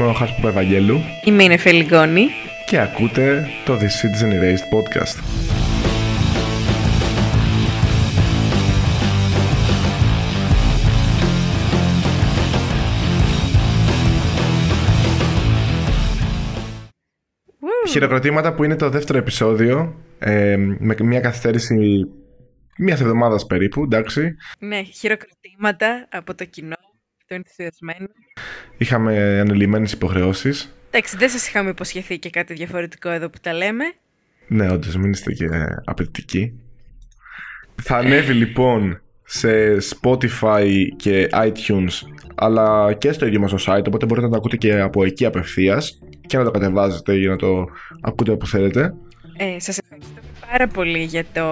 Είμαι ο Χάρης Παπαευαγγέλου Είμαι η Νεφέλη Γκόνη και ακούτε το The Citizen Erased Podcast. Χειροκροτήματα που είναι το δεύτερο επεισόδιο ε, με μια καθυστέρηση μιας εβδομάδας περίπου, εντάξει. Ναι, χειροκροτήματα από το κοινό, το ενθουσιασμένο. Είχαμε ανελημμένες υποχρεώσεις. Εντάξει, δεν σας είχαμε υποσχεθεί και κάτι διαφορετικό εδώ που τα λέμε. Ναι, όντως, μην είστε και απαιτητικοί. Θα ανέβει λοιπόν σε Spotify και iTunes αλλά και στο ίδιο μας το site οπότε μπορείτε να το ακούτε και από εκεί απευθείας και να το κατεβάζετε για να το ακούτε όπου θέλετε. Ε, σας ευχαριστώ πάρα πολύ για το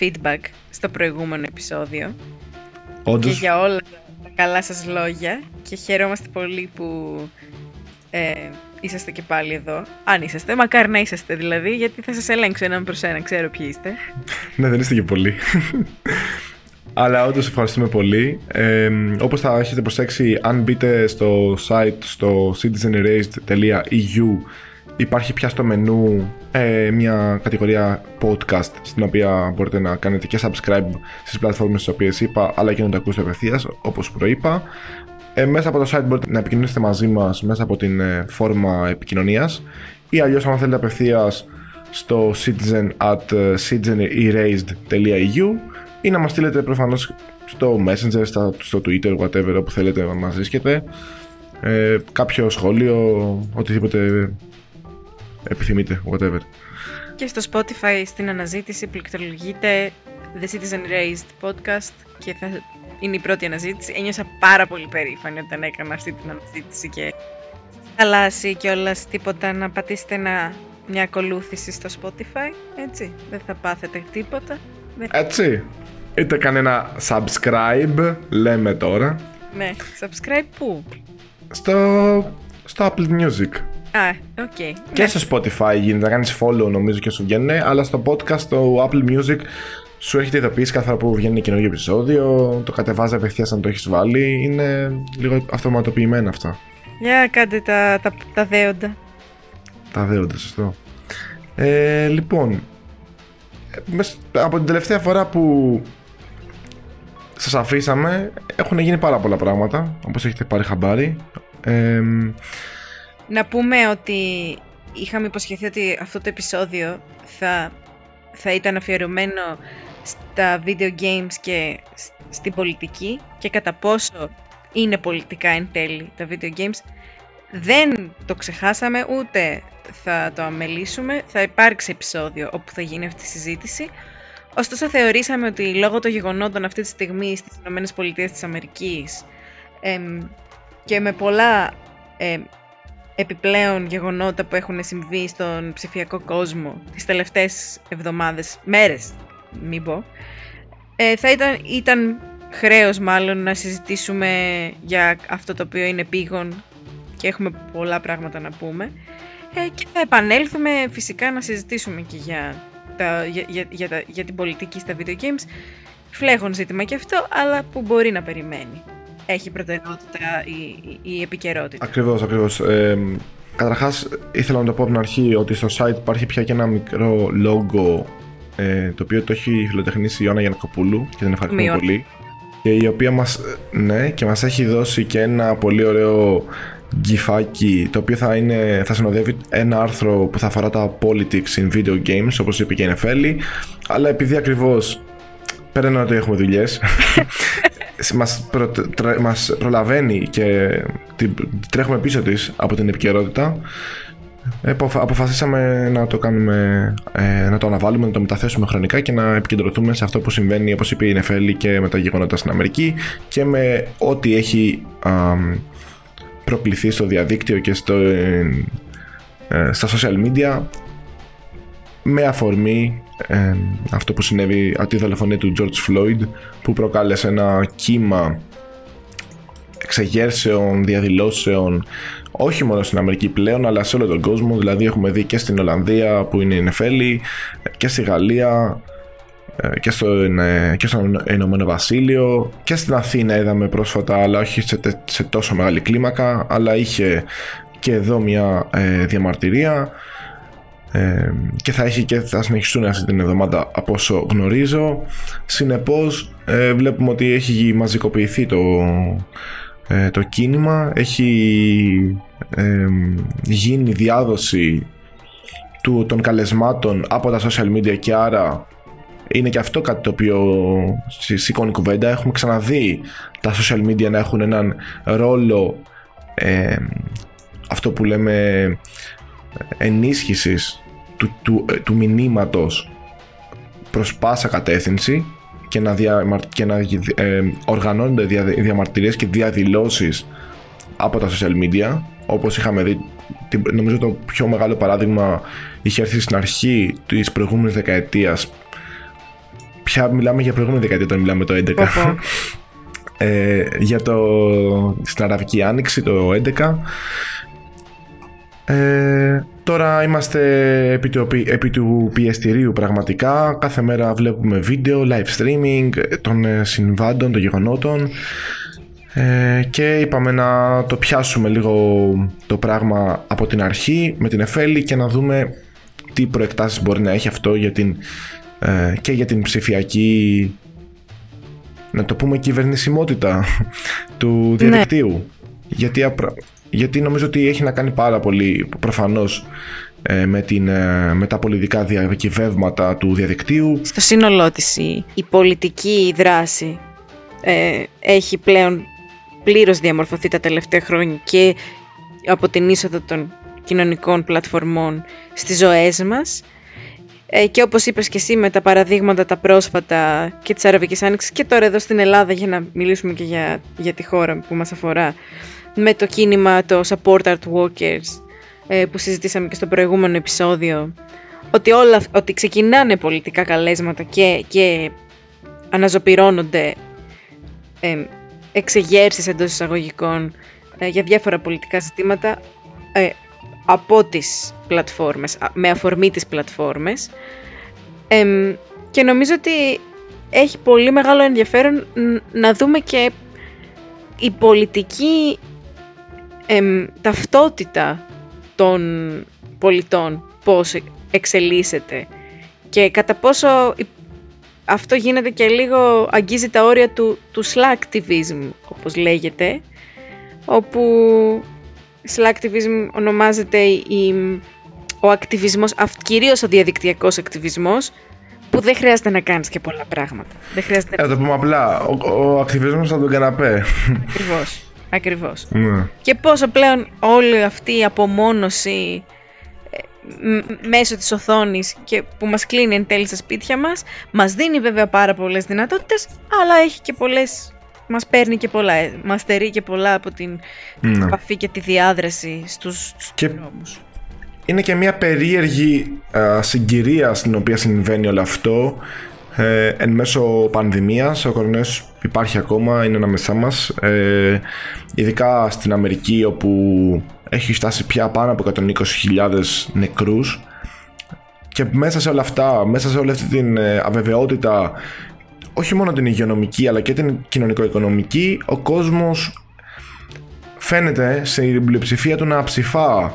feedback στο προηγούμενο επεισόδιο Όντως. και για όλα τα καλά σας λόγια και χαιρόμαστε πολύ που ε, είσαστε και πάλι εδώ. Αν είσαστε, μακάρι να είσαστε δηλαδή, γιατί θα σας ελέγξω έναν προς έναν, ξέρω ποιοι είστε. ναι, δεν είστε και πολλοί. Αλλά όντως ευχαριστούμε πολύ. Ε, όπως θα έχετε προσέξει, αν μπείτε στο site στο citizenerased.eu υπάρχει πια στο μενού ε, μια κατηγορία podcast στην οποία μπορείτε να κάνετε και subscribe στις πλατφόρμες στις οποίες είπα αλλά και να το ακούσετε απευθείας, όπως προείπα. Ε, μέσα από το site μπορείτε να επικοινωνήσετε μαζί μας μέσα από την ε, φόρμα επικοινωνίας ή αλλιώς αν θέλετε απευθείας στο citizen at ε, citizenerased.eu ή να μας στείλετε προφανώς στο Messenger, στο Twitter, whatever, όπου θέλετε να μας βρίσκετε. Ε, κάποιο σχόλιο, οτιδήποτε επιθυμείτε, whatever. Και στο Spotify στην αναζήτηση πληκτρολογείται The Citizen Raised Podcast και θα είναι η πρώτη αναζήτηση. Ένιωσα πάρα πολύ περήφανη όταν έκανα αυτή την αναζήτηση και θαλάσσι και όλας τίποτα να πατήσετε ένα, μια ακολούθηση στο Spotify, έτσι. Δεν θα πάθετε τίποτα. Έτσι. Είτε κανένα subscribe, λέμε τώρα. Ναι, subscribe πού; Στο, στο Apple Music. Α, OK. Okay. Και ναι. στο Spotify γίνεται, να κάνεις follow νομίζω και σου βγαίνει, αλλά στο podcast, στο Apple Music, σου έχετε ειδοποιήσει κάθε φορά που βγαίνει καινούργιο επεισόδιο, το κατεβάζει απευθείας αν το έχεις βάλει, είναι λίγο αυτοματοποιημένα αυτά. Για yeah, κάντε τα, τα, τα δέοντα. Τα δέοντα, σωστό. Ε, λοιπόν, από την τελευταία φορά που σας αφήσαμε έχουν γίνει πάρα πολλά πράγματα όπως έχετε πάρει χαμπάρι να πούμε ότι είχαμε υποσχεθεί ότι αυτό το επεισόδιο θα, θα ήταν αφιερωμένο στα video games και στην πολιτική και κατά πόσο είναι πολιτικά εν τέλει τα video games. Δεν το ξεχάσαμε ούτε θα το αμελήσουμε. Θα υπάρξει επεισόδιο όπου θα γίνει αυτή η συζήτηση. Ωστόσο θεωρήσαμε ότι λόγω των γεγονότων αυτή τη στιγμή στις ΗΠΑ της Αμερικής και με πολλά επιπλέον γεγονότα που έχουν συμβεί στον ψηφιακό κόσμο τις τελευταίες εβδομάδες, μέρες μην πω, ε, θα ήταν, ήταν χρέος μάλλον να συζητήσουμε για αυτό το οποίο είναι πήγον και έχουμε πολλά πράγματα να πούμε ε, και θα επανέλθουμε φυσικά να συζητήσουμε και για τα, για, για, για, για την πολιτική στα video games. Φλέγον ζήτημα και αυτό, αλλά που μπορεί να περιμένει. Έχει προτεραιότητα η, η, η επικαιρότητα. Ακριβώς, ακριβώς. Ε, καταρχάς, ήθελα να το πω από την αρχή ότι στο site υπάρχει πια και ένα μικρό logo ε, το οποίο το έχει φιλοτεχνήσει η Ιωάννα Γιανακοπούλου και την ευχαριστούμε πολύ. Και η οποία μας, ναι, και μας έχει δώσει και ένα πολύ ωραίο γκυφάκι το οποίο θα, είναι, θα συνοδεύει ένα άρθρο που θα αφορά τα politics in video games όπως είπε και η Νεφέλη αλλά επειδή ακριβώς πέρα ότι έχουμε δουλειές μας, προ, μας προλαβαίνει και την, τρέχουμε πίσω της από την επικαιρότητα. Αποφασίσαμε να το κάνουμε ε, να το αναβάλουμε, να το μεταθέσουμε χρονικά και να επικεντρωθούμε σε αυτό που συμβαίνει όπως είπε η Νεφέλη και με τα γεγονότα στην Αμερική και με ό,τι έχει προκληθεί στο διαδίκτυο και στο, ε, ε, στα social media με αφορμή ε, αυτό που συνέβη από τη δολοφονία του George Floyd που προκάλεσε ένα κύμα εξεγέρσεων, διαδηλώσεων όχι μόνο στην Αμερική πλέον αλλά σε όλο τον κόσμο. Δηλαδή έχουμε δει και στην Ολλανδία που είναι η Νεφέλη και στη Γαλλία ε, και στο, και στο Ηνωμένο Βασίλειο και στην Αθήνα είδαμε πρόσφατα αλλά όχι σε, σε τόσο μεγάλη κλίμακα αλλά είχε και εδώ μια ε, διαμαρτυρία ε, και θα έχει και θα συνεχιστούν αυτή την εβδομάδα από όσο γνωρίζω συνεπώς ε, βλέπουμε ότι έχει μαζικοποιηθεί το, ε, το κίνημα έχει γίνει διάδοση του, των καλεσμάτων από τα social media και άρα είναι και αυτό κάτι το οποίο σηκώνει κουβέντα. Έχουμε ξαναδεί τα social media να έχουν έναν ρόλο ε, αυτό που λέμε ενίσχυσης του, του, ε, του μηνύματος προς πάσα κατεύθυνση και να, δια, και να ε, οργανώνονται δια, διαμαρτυρίες και διαδηλώσεις από τα social media όπως είχαμε δει νομίζω το πιο μεγάλο παράδειγμα είχε έρθει στην αρχή της προηγούμενης δεκαετίας. Πια μιλάμε για προηγούμενη δεκαετία όταν μιλάμε το 11 ε, για το στην Αραβική Άνοιξη το 11 ε, τώρα είμαστε επί του, επί του πιεστηρίου πραγματικά. Κάθε μέρα βλέπουμε βίντεο, live streaming των ε, συμβάντων, των γεγονότων. Ε, και είπαμε να το πιάσουμε λίγο το πράγμα από την αρχή με την Εφέλη και να δούμε τι προεκτάσεις μπορεί να έχει αυτό για την, ε, και για την ψηφιακή να το πούμε κυβερνησιμότητα του ναι. διαδικτύου. Γιατί, γιατί νομίζω ότι έχει να κάνει πάρα πολύ προφανώς ε, με, την, με τα πολιτικά διακυβεύματα του διαδικτύου. Στο σύνολό της η, πολιτική δράση έχει πλέον πλήρως διαμορφωθεί τα τελευταία χρόνια και από την είσοδο των κοινωνικών πλατφορμών στις ζωές μας ε, και όπως είπες και εσύ με τα παραδείγματα τα πρόσφατα και της Αραβικής Άνοιξης και τώρα εδώ στην Ελλάδα για να μιλήσουμε και για, για τη χώρα που μας αφορά με το κίνημα το Support Art Walkers ε, που συζητήσαμε και στο προηγούμενο επεισόδιο ότι, όλα, ότι ξεκινάνε πολιτικά καλέσματα και, και αναζωπυρώνονται ε, εξεγέρσεις εντός εισαγωγικών ε, για διάφορα πολιτικά ζητήματα ε, από τις πλατφόρμες, με αφορμή τις πλατφόρμες. Και νομίζω ότι έχει πολύ μεγάλο ενδιαφέρον να δούμε και η πολιτική ταυτότητα των πολιτών πώς εξελίσσεται και κατά πόσο αυτό γίνεται και λίγο αγγίζει τα όρια του, του slacktivism, όπως λέγεται, όπου slacktivism ονομάζεται η, ο ακτιβισμός, κυρίως ο διαδικτυακός ακτιβισμός, που δεν χρειάζεται να κάνεις και πολλά πράγματα. Δεν χρειάζεται... Ε, το πούμε απλά, ο, ο ακτιβισμός από τον καναπέ. Ακριβώς, ακριβώς. Ναι. Και πόσο πλέον όλη αυτή η απομόνωση μέσω της οθόνης και που μας κλείνει εν τέλει στα σπίτια μας μας δίνει βέβαια πάρα πολλές δυνατότητες αλλά έχει και πολλές μας παίρνει και πολλά, ε, μας στερεί και πολλά από την ναι. επαφή και τη διάδραση στους, στους και δρόμους. Είναι και μια περίεργη συγκυρία στην οποία συμβαίνει όλο αυτό ε, εν μέσω πανδημίας, ο κορονοϊός υπάρχει ακόμα, είναι ανάμεσά μας. Ε, ειδικά στην Αμερική όπου έχει φτάσει πια πάνω από 120.000 νεκρούς. Και μέσα σε όλα αυτά, μέσα σε όλη αυτή την ε, αβεβαιότητα όχι μόνο την υγειονομική αλλά και την κοινωνικο-οικονομική ο κόσμος φαίνεται στην πλειοψηφία του να ψηφά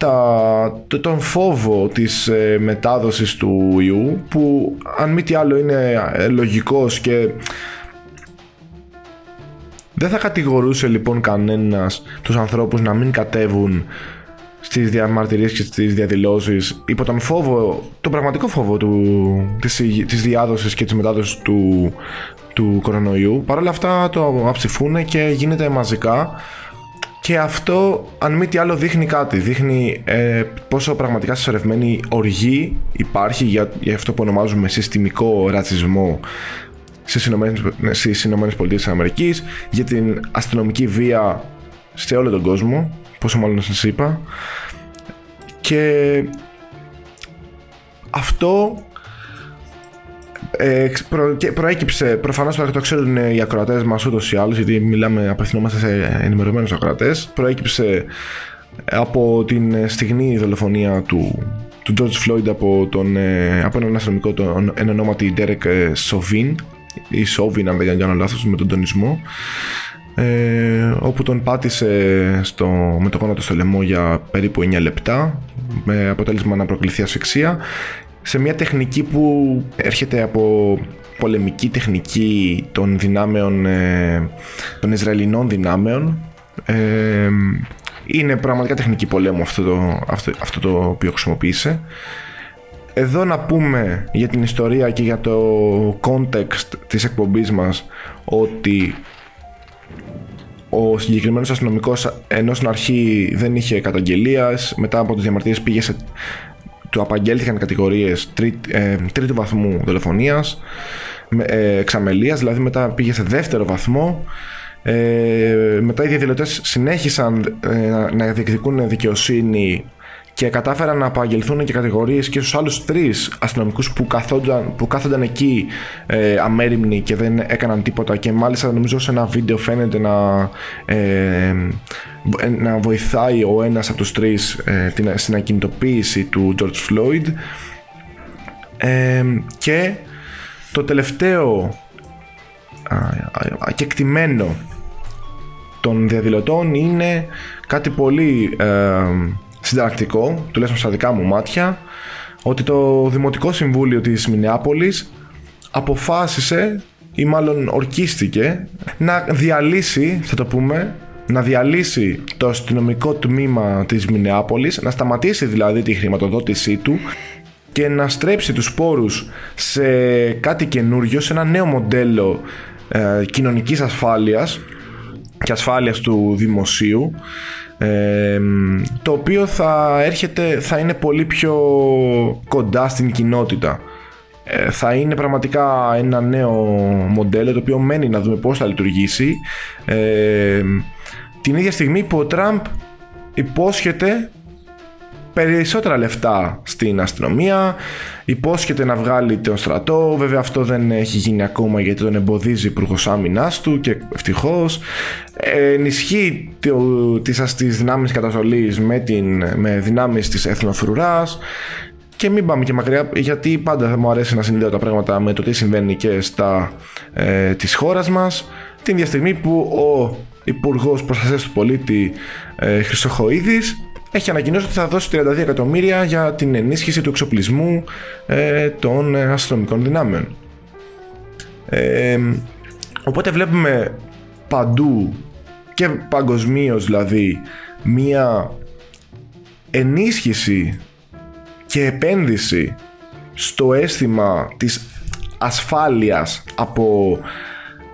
τα, τον φόβο της ε, μετάδοσης του ιού που αν μη τι άλλο είναι ε, λογικός και δεν θα κατηγορούσε λοιπόν κανένας τους ανθρώπους να μην κατέβουν στις διαμαρτυρίες και στις διαδηλώσεις υπό τον φόβο, τον πραγματικό φόβο του, της, της διάδοσης και της μετάδοσης του, του κορονοϊού. Παρ' όλα αυτά το αψηφούν και γίνεται μαζικά και αυτό, αν μη τι άλλο, δείχνει κάτι. Δείχνει ε, πόσο πραγματικά συσσωρευμένη οργή υπάρχει για, για αυτό που ονομάζουμε συστημικό ρατσισμό στις Ηνωμένες Πολιτείες της Αμερικής για την αστυνομική βία σε όλο τον κόσμο πόσο μάλλον σας είπα και αυτό ε, προ, και προέκυψε. Προφανώς τώρα το ξέρουν οι ακροατές μας ούτως ή άλλως γιατί μιλάμε απευθυνόμαστε σε ενημερωμένους ακροατές. Προέκυψε από την στιγμή δολοφονία του, του του George Floyd από, τον, ε, από έναν αστυνομικό τον, εν ονόματι Derek Chauvin ή Chauvin αν δεν κάνω λάθος με τον τονισμό ε, όπου τον πάτησε στο, με το γόνατο στο λαιμό για περίπου 9 λεπτά με αποτέλεσμα να προκληθεί ασφυξία σε μια τεχνική που έρχεται από πολεμική τεχνική των δυνάμεων ε, των Ισραηλινών δυνάμεων ε, είναι πραγματικά τεχνική πολέμου αυτό το, αυτό, αυτό το οποίο χρησιμοποίησε εδώ να πούμε για την ιστορία και για το context της εκπομπής μας ότι ο συγκεκριμένος αστυνομικός ενώ στην αρχή δεν είχε καταγγελία, μετά από τις διαμαρτυρίες πήγε σε. Του απαγγέλθηκαν κατηγορίες ε, τρίτου βαθμού δολοφονίας, ε, εξαμελίας, δηλαδή μετά πήγε σε δεύτερο βαθμό. Ε, μετά οι διαδηλωτές συνέχισαν ε, να διεκδικούν δικαιοσύνη και κατάφεραν να απαγγελθούν και κατηγορίες και στους άλλους τρεις αστυνομικούς που, καθόνταν, που κάθονταν εκεί ε, αμέριμνοι και δεν έκαναν τίποτα. Και μάλιστα νομίζω σε ένα βίντεο φαίνεται να, ε, να βοηθάει ο ένας από τους τρεις ε, την, στην ακινητοποίηση του George Floyd. Ε, και το τελευταίο ακεκτημένο των διαδηλωτών είναι κάτι πολύ συνταρακτικό, τουλάχιστον στα δικά μου μάτια, ότι το Δημοτικό Συμβούλιο της Μινεάπολης αποφάσισε ή μάλλον ορκίστηκε να διαλύσει, θα το πούμε, να διαλύσει το αστυνομικό τμήμα της Μινεάπολης, να σταματήσει δηλαδή τη χρηματοδότησή του και να στρέψει τους πόρους σε κάτι καινούριο, σε ένα νέο μοντέλο ε, κοινωνικής ασφάλειας και ασφάλειας του δημοσίου το οποίο θα έρχεται, θα είναι πολύ πιο κοντά στην κοινότητα. Ε, θα είναι πραγματικά ένα νέο μοντέλο το οποίο μένει να δούμε πώς θα λειτουργήσει. την ίδια στιγμή που ο Τραμπ υπόσχεται περισσότερα λεφτά στην αστυνομία, υπόσχεται να βγάλει τον στρατό. Βέβαια, αυτό δεν έχει γίνει ακόμα γιατί τον εμποδίζει ο υπουργός άμυνα του και ευτυχώς. Ενισχύει τις δυνάμεις καταστολής με, με δυνάμεις της εθνοφρουράς. Και μην πάμε και μακριά, γιατί πάντα θα μου αρέσει να συνδέω τα πράγματα με το τι συμβαίνει και στα ε, της χώρας μας. Την ίδια στιγμή που ο Υπουργός Προστασίας του Πολίτη ε, Χρυσοχοίδης έχει ανακοινώσει ότι θα δώσει 32 εκατομμύρια για την ενίσχυση του εξοπλισμού ε, των αστυνομικών δυνάμεων. Ε, οπότε βλέπουμε παντού και παγκοσμίως δηλαδή μία ενίσχυση και επένδυση στο αίσθημα της ασφάλειας από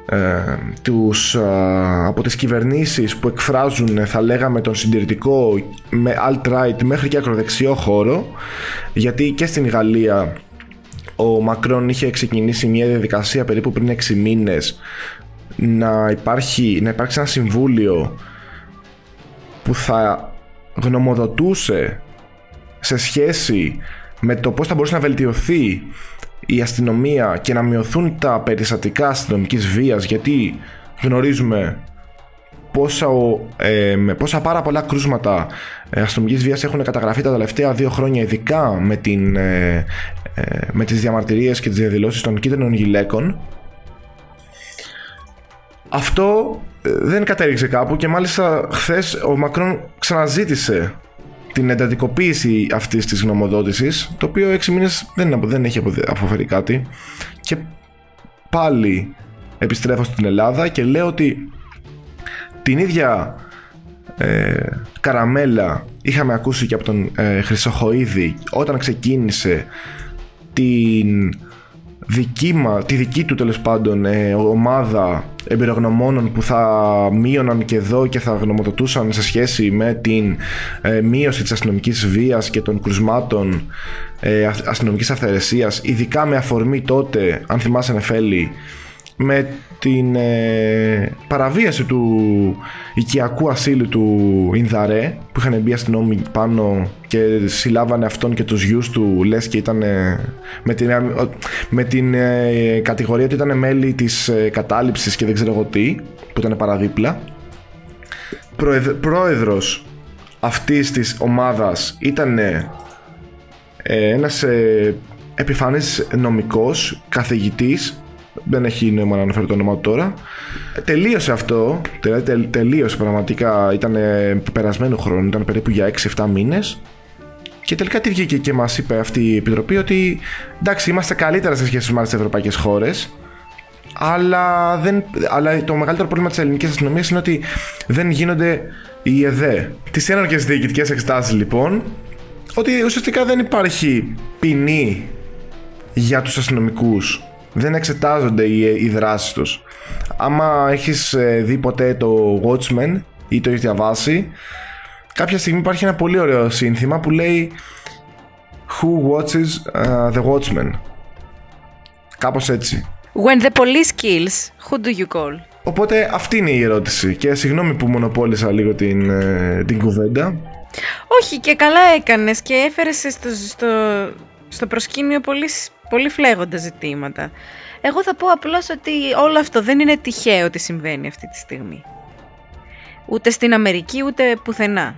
ε, τους, ε, από τις κυβερνήσεις που εκφράζουν θα λέγαμε τον συντηρητικό με alt-right μέχρι και ακροδεξιό χώρο γιατί και στην Γαλλία ο Μακρόν είχε ξεκινήσει μια διαδικασία περίπου πριν 6 μήνες να, υπάρχει, να υπάρξει ένα συμβούλιο που θα γνωμοδοτούσε σε σχέση με το πώς θα μπορούσε να βελτιωθεί η αστυνομία και να μειωθούν τα περιστατικά αστυνομικής βίας γιατί γνωρίζουμε πόσα, ε, πόσα πάρα πολλά κρούσματα ε, αστυνομικής βίας έχουν καταγραφεί τα τελευταία δύο χρόνια ειδικά με, την, ε, ε, με τις διαμαρτυρίες και τις διαδηλώσεις των κίτρινων γυλαίκων. Αυτό ε, δεν κατέληξε κάπου και μάλιστα χθες ο Μακρόν ξαναζήτησε την εντατικοποίηση αυτής της γνωμοδότησης, το οποίο 6 μήνες δεν, δεν έχει αποφέρει κάτι. Και πάλι επιστρέφω στην Ελλάδα και λέω ότι την ίδια ε, καραμέλα είχαμε ακούσει και από τον ε, Χρυσοχοίδη όταν ξεκίνησε την δική μα, τη δική του τέλος πάντων ε, ομάδα εμπειρογνωμόνων που θα μείωναν και εδώ και θα γνωμοδοτούσαν σε σχέση με την ε, μείωση της αστυνομικής βίας και των κρουσμάτων ε, αστυνομικής αυθαιρεσίας ειδικά με αφορμή τότε, αν θυμάσαι Νεφέλη, με την ε, παραβίαση του οικιακού ασύλου του Ινδαρέ που είχαν μπει αστυνόμοι πάνω και συλλάβανε αυτόν και τους γιους του λες και ήταν με την, με την ε, κατηγορία ότι ήταν μέλη της ε, κατάληψης και δεν ξέρω εγώ τι που ήταν παραδίπλα. Πρόεδρος αυτής της ομάδας ήταν ε, ένας ε, επιφανής νομικός, καθηγητής, δεν έχει νόημα να αναφέρω το όνομα του τώρα, τελείωσε αυτό, δηλαδή τελείωσε πραγματικά, ήταν περασμένο χρόνο, ήταν περίπου για 6-7 μήνες και τελικά τι βγήκε και μας είπε αυτή η επιτροπή ότι εντάξει είμαστε καλύτερα σε σχέση με άλλες ευρωπαϊκές χώρες αλλά, δεν, αλλά το μεγαλύτερο πρόβλημα της ελληνικής αστυνομίας είναι ότι δεν γίνονται οι ΕΔΕ. Τις έναρκες διοικητικές εξετάσεις λοιπόν ότι ουσιαστικά δεν υπάρχει ποινή για τους αστυνομικούς. Δεν εξετάζονται οι, οι δράσεις τους. Άμα έχεις ε, δει ποτέ το Watchmen ή το έχεις διαβάσει, κάποια στιγμή υπάρχει ένα πολύ ωραίο σύνθημα που λέει Who watches uh, the Watchmen; Κάπως έτσι. When the police kills, who do you call? Οπότε αυτή είναι η ερώτηση και συγγνώμη που μονοπόλησα λίγο την, ε, την κουβέντα. Όχι και καλά έκανες και έφερες στο, στο, στο προσκήνιο πολύ, πολύ φλέγοντα ζητήματα. Εγώ θα πω απλώς ότι όλο αυτό δεν είναι τυχαίο ότι συμβαίνει αυτή τη στιγμή. Ούτε στην Αμερική ούτε πουθενά.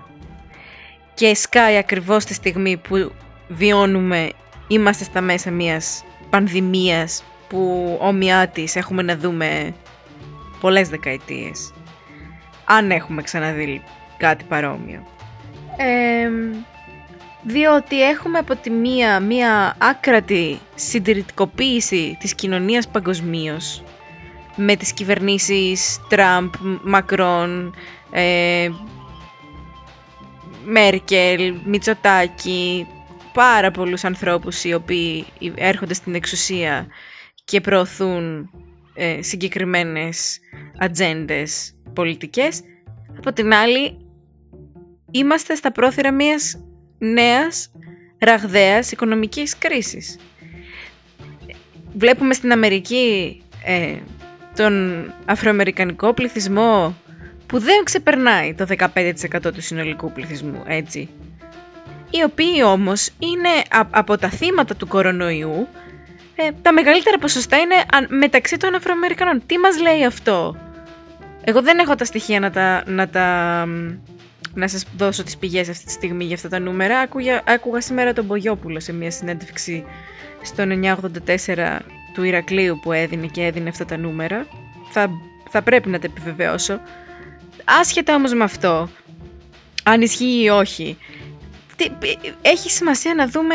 Και σκάει ακριβώς τη στιγμή που βιώνουμε, είμαστε στα μέσα μιας πανδημίας που όμοιά της έχουμε να δούμε πολλές δεκαετίες. Αν έχουμε ξαναδεί κάτι παρόμοιο. Διότι έχουμε από τη μία μία άκρατη συντηρητικοποίηση της κοινωνίας παγκοσμίως με τις κυβερνήσεις Τραμπ, Μακρόν, ε, Μέρκελ, Μητσοτάκη, πάρα πολλούς ανθρώπους οι οποίοι έρχονται στην εξουσία και προωθούν ε, συγκεκριμένες ατζέντες πολιτικές. Από την άλλη, είμαστε στα πρόθυρα μιας νέας ραγδαίας οικονομικής κρίσης. Βλέπουμε στην Αμερική ε, τον αφροαμερικανικό πληθυσμό που δεν ξεπερνάει το 15% του συνολικού πληθυσμού, έτσι. Οι οποίοι όμως είναι από τα θύματα του κορονοϊού ε, τα μεγαλύτερα ποσοστά είναι μεταξύ των Αφροαμερικανών. Τι μας λέει αυτό; Εγώ δεν έχω τα στοιχεία να τα, να τα να σας δώσω τις πηγές αυτή τη στιγμή για αυτά τα νούμερα. Άκουγα, άκουγα σήμερα τον Μπογιόπουλο σε μια συνέντευξη στο 984 του Ηρακλείου που έδινε και έδινε αυτά τα νούμερα. Θα, θα πρέπει να τα επιβεβαιώσω. Άσχετα όμως με αυτό, αν ισχύει ή όχι, έχει σημασία να δούμε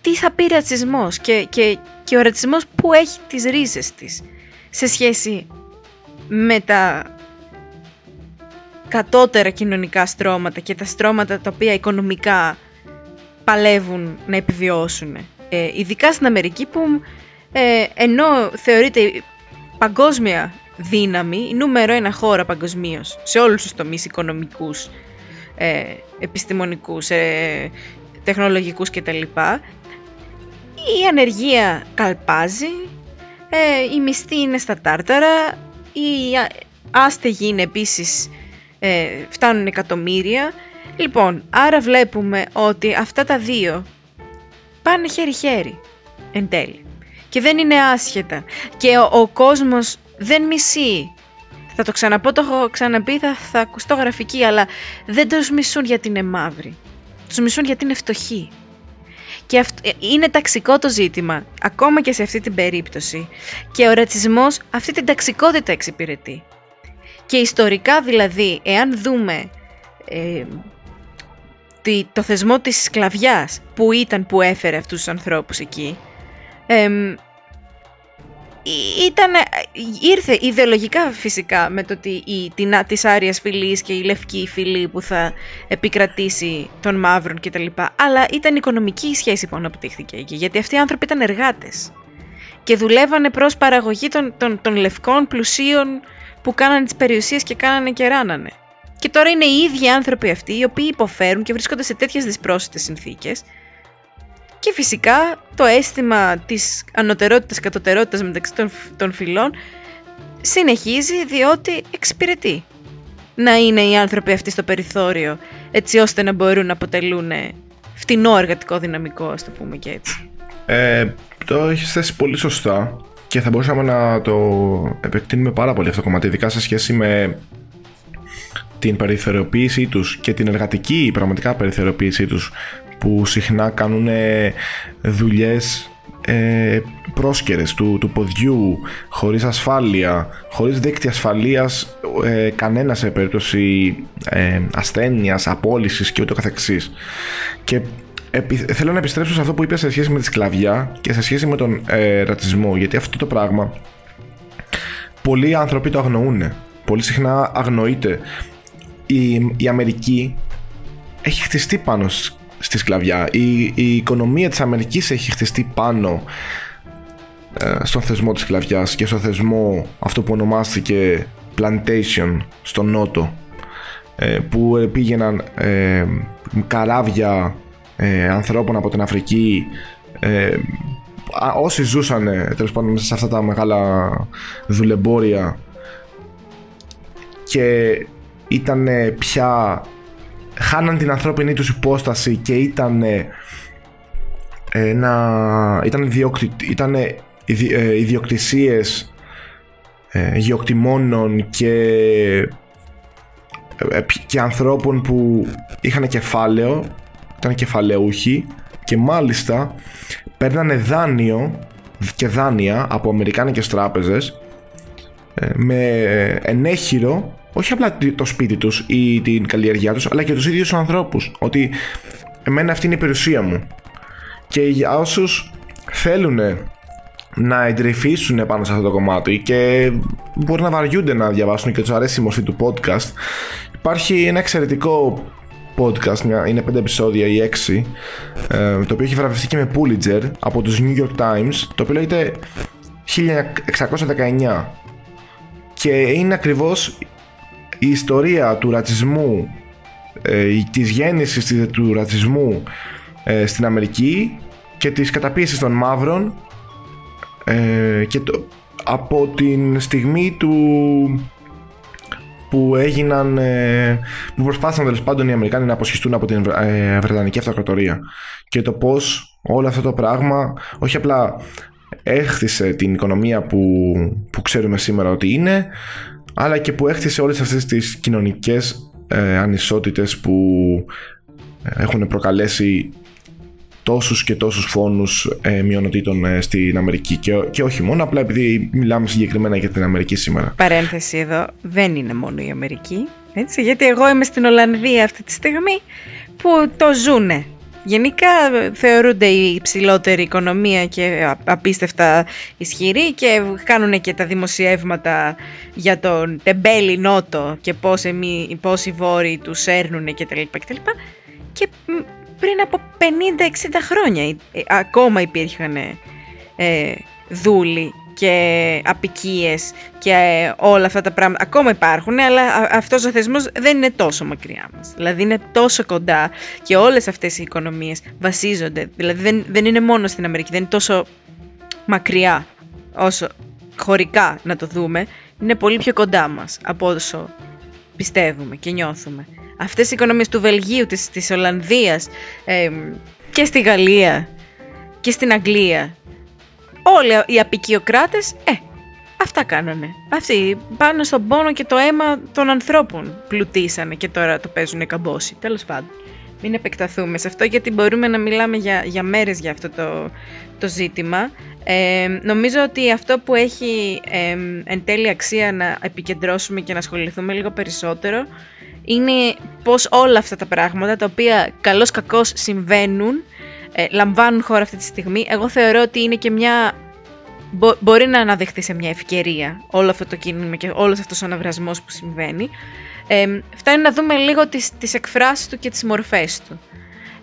τι θα πει ρατσισμός και, και, και ο ρατσισμός που έχει τις ρίζες της σε σχέση με τα κατώτερα κοινωνικά στρώματα και τα στρώματα τα οποία οικονομικά παλεύουν να επιβιώσουν. Ε, ειδικά στην Αμερική που ε, ενώ θεωρείται παγκόσμια δύναμη, η νούμερο ένα χώρα παγκοσμίως σε όλους τους τομείς οικονομικούς, ε, επιστημονικούς, ε, τεχνολογικούς κτλ η ανεργία καλπάζει, ε, η μισθή είναι στα τάρταρα, οι άστεγοι είναι επίσης ε, φτάνουν εκατομμύρια. Λοιπόν, άρα βλέπουμε ότι αυτά τα δύο πάνε χέρι-χέρι εν τέλει. Και δεν είναι άσχετα. Και ο, ο κόσμος δεν μισεί. Θα το ξαναπώ, το έχω ξαναπεί, θα, θα ακουστώ γραφική, αλλά δεν τους μισούν γιατί είναι μαύροι. Τους μισούν γιατί είναι φτωχοί. Και ε, είναι ταξικό το ζήτημα, ακόμα και σε αυτή την περίπτωση. Και ο ρατσισμός αυτή την ταξικότητα εξυπηρετεί. Και ιστορικά δηλαδή, εάν δούμε ε, το θεσμό της σκλαβιάς που ήταν που έφερε αυτούς τους ανθρώπους εκεί, ε, ήταν, ήρθε ιδεολογικά φυσικά με το ότι η, την, της Άριας φυλής και η λευκή φυλή που θα επικρατήσει των μαύρων κτλ. Αλλά ήταν οικονομική η σχέση που αναπτύχθηκε εκεί, γιατί αυτοί οι άνθρωποι ήταν εργάτες και δουλεύανε προς παραγωγή των, των, των λευκών πλουσίων που κάνανε τις περιουσίες και κάνανε και ράνανε. Και τώρα είναι οι ίδιοι άνθρωποι αυτοί οι οποίοι υποφέρουν και βρίσκονται σε τέτοιες δυσπρόσιτες συνθήκες και φυσικά το αίσθημα της ανωτερότητας κατωτερότητας μεταξύ των, των φυλών συνεχίζει διότι εξυπηρετεί να είναι οι άνθρωποι αυτοί στο περιθώριο έτσι ώστε να μπορούν να αποτελούν φτηνό εργατικό δυναμικό, ας το πούμε και έτσι. Ε, το έχεις θέσει πολύ σωστά και θα μπορούσαμε να το επεκτείνουμε πάρα πολύ αυτό το κομμάτι, ειδικά σε σχέση με την περιθωριοποίησή τους και την εργατική πραγματικά περιθωριοποίησή τους που συχνά κάνουν δουλειές ε, πρόσκαιρες του, του ποδιού χωρίς ασφάλεια χωρίς δίκτυα ασφαλείας ε, κανένα σε περίπτωση ε, ασθένειας, απόλυσης και ούτω καθεξής. Και θέλω να επιστρέψω σε αυτό που είπες σε σχέση με τη σκλαβιά και σε σχέση με τον ε, ρατσισμό γιατί αυτό το πράγμα πολλοί άνθρωποι το αγνοούν πολύ συχνά αγνοείται η, η Αμερική έχει χτιστεί πάνω στη σκλαβιά. Η, η οικονομία της Αμερικής έχει χτιστεί πάνω ε, στον θεσμό της σκλαβιάς και στο θεσμό αυτό που ονομάστηκε plantation στο νότο ε, που πήγαιναν ε, καράβια ε, ανθρώπων από την Αφρική ε, όσοι ζούσαν τέλος πάντων μέσα σε αυτά τα μεγάλα δουλεμπόρια και ήταν πια χάναν την ανθρώπινη τους υπόσταση και ήταν ένα, ήταν, ιδιοκτη, ήταν ε, ιδιοκτησίες ε, γεωκτημόνων και, ε, και ανθρώπων που είχαν κεφάλαιο, ήταν κεφαλαιούχοι και μάλιστα παίρνανε δάνειο και δάνεια από αμερικάνικες τράπεζες με ενέχειρο όχι απλά το σπίτι τους ή την καλλιεργιά τους, αλλά και τους ίδιους τους ανθρώπους. Ότι εμένα αυτή είναι η περιουσία μου. Και για όσους θέλουν να εντρυφήσουν πάνω σε αυτό το κομμάτι και μπορεί να βαριούνται να διαβάσουν και τους αρέσει η μορφή του podcast, υπάρχει ένα εξαιρετικό podcast, είναι 5 επεισόδια ή 6, ε, το οποίο έχει βραβευτεί και με Pulitzer από τους New York Times, το οποίο λέγεται 1619 και είναι ακριβώς η ιστορία του ρατσισμού, ε, της γέννησης του ρατσισμού ε, στην Αμερική και της καταπίεσης των μαύρων ε, και το, από την στιγμή του που έγιναν ε, που προσπάθησαν τέλος πάντων οι Αμερικάνοι να αποσχιστούν από την ε, Βρετανική Αυτοκρατορία. Και το πως όλο αυτό το πράγμα όχι απλά έχθισε την οικονομία που, που ξέρουμε σήμερα ότι είναι αλλά και που έχτισε όλες αυτές τις κοινωνικές ε, ανισότητες που ε, έχουν προκαλέσει τόσους και τόσους φόνους ε, μειονοτήτων ε, στην Αμερική και, και όχι μόνο, απλά επειδή μιλάμε συγκεκριμένα για την Αμερική σήμερα. Παρένθεση εδώ, δεν είναι μόνο η Αμερική, έτσι, γιατί εγώ είμαι στην Ολλανδία αυτή τη στιγμή που το ζούνε Γενικά θεωρούνται η υψηλότερη οικονομία και απίστευτα ισχυροί και κάνουν και τα δημοσιεύματα για τον τεμπέλη νότο και πώς, εμεί, πώς οι βόρειοι τους έρνουν κτλ. Και, και πριν από 50-60 χρόνια ε, ακόμα υπήρχαν ε, δούλοι και απικίες και όλα αυτά τα πράγματα ακόμα υπάρχουν, αλλά αυτός ο θεσμός δεν είναι τόσο μακριά μας. Δηλαδή είναι τόσο κοντά και όλες αυτές οι οικονομίες βασίζονται, δηλαδή δεν, δεν είναι μόνο στην Αμερική, δεν είναι τόσο μακριά όσο χωρικά να το δούμε, είναι πολύ πιο κοντά μας από όσο πιστεύουμε και νιώθουμε. Αυτές οι οικονομίες του Βελγίου, της, της Ολλανδίας και στη Γαλλία και στην Αγγλία όλοι οι απικιοκράτες, ε, αυτά κάνανε. Αυτοί πάνω στον πόνο και το αίμα των ανθρώπων πλουτίσανε και τώρα το παίζουν καμπόση. Τέλος πάντων. Μην επεκταθούμε σε αυτό γιατί μπορούμε να μιλάμε για, για μέρες για αυτό το, το ζήτημα. Ε, νομίζω ότι αυτό που έχει ε, εν τέλει αξία να επικεντρώσουμε και να ασχοληθούμε λίγο περισσότερο είναι πως όλα αυτά τα πράγματα τα οποία καλώς κακώς συμβαίνουν ε, λαμβάνουν χώρα αυτή τη στιγμή, εγώ θεωρώ ότι είναι και μια... μπορεί να αναδεχθεί σε μια ευκαιρία όλο αυτό το κίνημα και όλος αυτός ο αναβρασμός που συμβαίνει. Ε, φτάνει να δούμε λίγο τις, τις εκφράσεις του και τις μορφές του.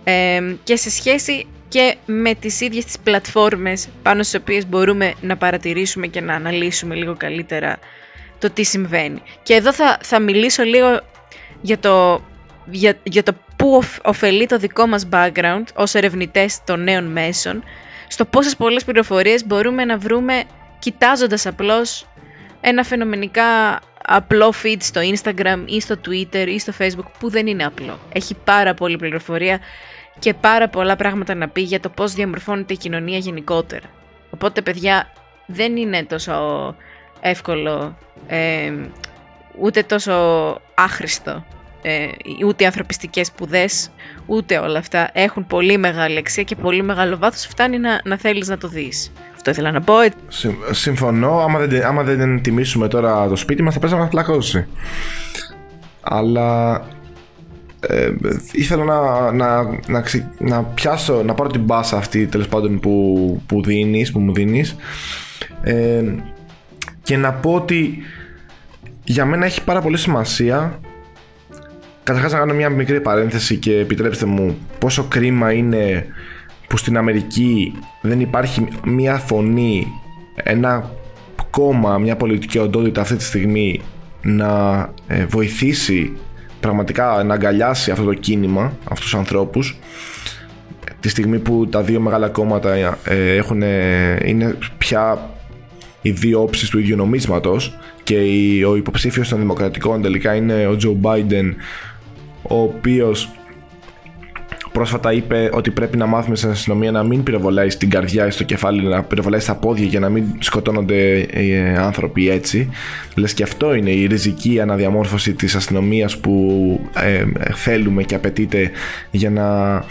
Ε, και σε σχέση και με τις ίδιες τις πλατφόρμες πάνω στις οποίες μπορούμε να παρατηρήσουμε και να αναλύσουμε λίγο καλύτερα το τι συμβαίνει. Και εδώ θα, θα μιλήσω λίγο για το, για, για το πού ωφελεί το δικό μας background ως ερευνητές των νέων μέσων, στο πόσες πολλές πληροφορίες μπορούμε να βρούμε κοιτάζοντας απλώς ένα φαινομενικά απλό feed στο Instagram ή στο Twitter ή στο Facebook που δεν είναι απλό. Έχει πάρα πολλή πληροφορία και πάρα πολλά πράγματα να πει για το πώς διαμορφώνεται η κοινωνία γενικότερα. Οπότε παιδιά δεν είναι τόσο εύκολο ε, ούτε τόσο άχρηστο ε, ούτε οι ανθρωπιστικές σπουδές, ούτε όλα αυτά έχουν πολύ μεγάλη αξία και πολύ μεγάλο βάθος φτάνει να, να θέλεις να το δεις. Αυτό ήθελα να πω. συμφωνώ, άμα δεν, άμα δεν τιμήσουμε τώρα το σπίτι μας θα πέσει να μας πλακώσει. Αλλά ε, ήθελα να, να, να, να, πιάσω, να πάρω την μπάσα αυτή τέλος πάντων που, που δίνεις, που μου δίνεις ε, και να πω ότι για μένα έχει πάρα πολύ σημασία Καταρχάς να κάνω μια μικρή παρένθεση και επιτρέψτε μου πόσο κρίμα είναι που στην Αμερική δεν υπάρχει μια φωνή, ένα κόμμα, μια πολιτική οντότητα αυτή τη στιγμή να ε, βοηθήσει πραγματικά να αγκαλιάσει αυτό το κίνημα, αυτούς τους ανθρώπους. Τη στιγμή που τα δύο μεγάλα κόμματα ε, έχουν, είναι πια οι δύο όψεις του ίδιου νομίσματος και ο υποψήφιος των δημοκρατικών τελικά είναι ο Τζο Μπάιντεν ο οποίος πρόσφατα είπε ότι πρέπει να μάθουμε στην αστυνομία να μην πυροβολάει στην καρδιά ή στο κεφάλι, να πυροβολάει στα πόδια για να μην σκοτώνονται ε, άνθρωποι έτσι. Λες και αυτό είναι η ριζική αναδιαμόρφωση της αστυνομίας που ε, θέλουμε και απαιτείται για να,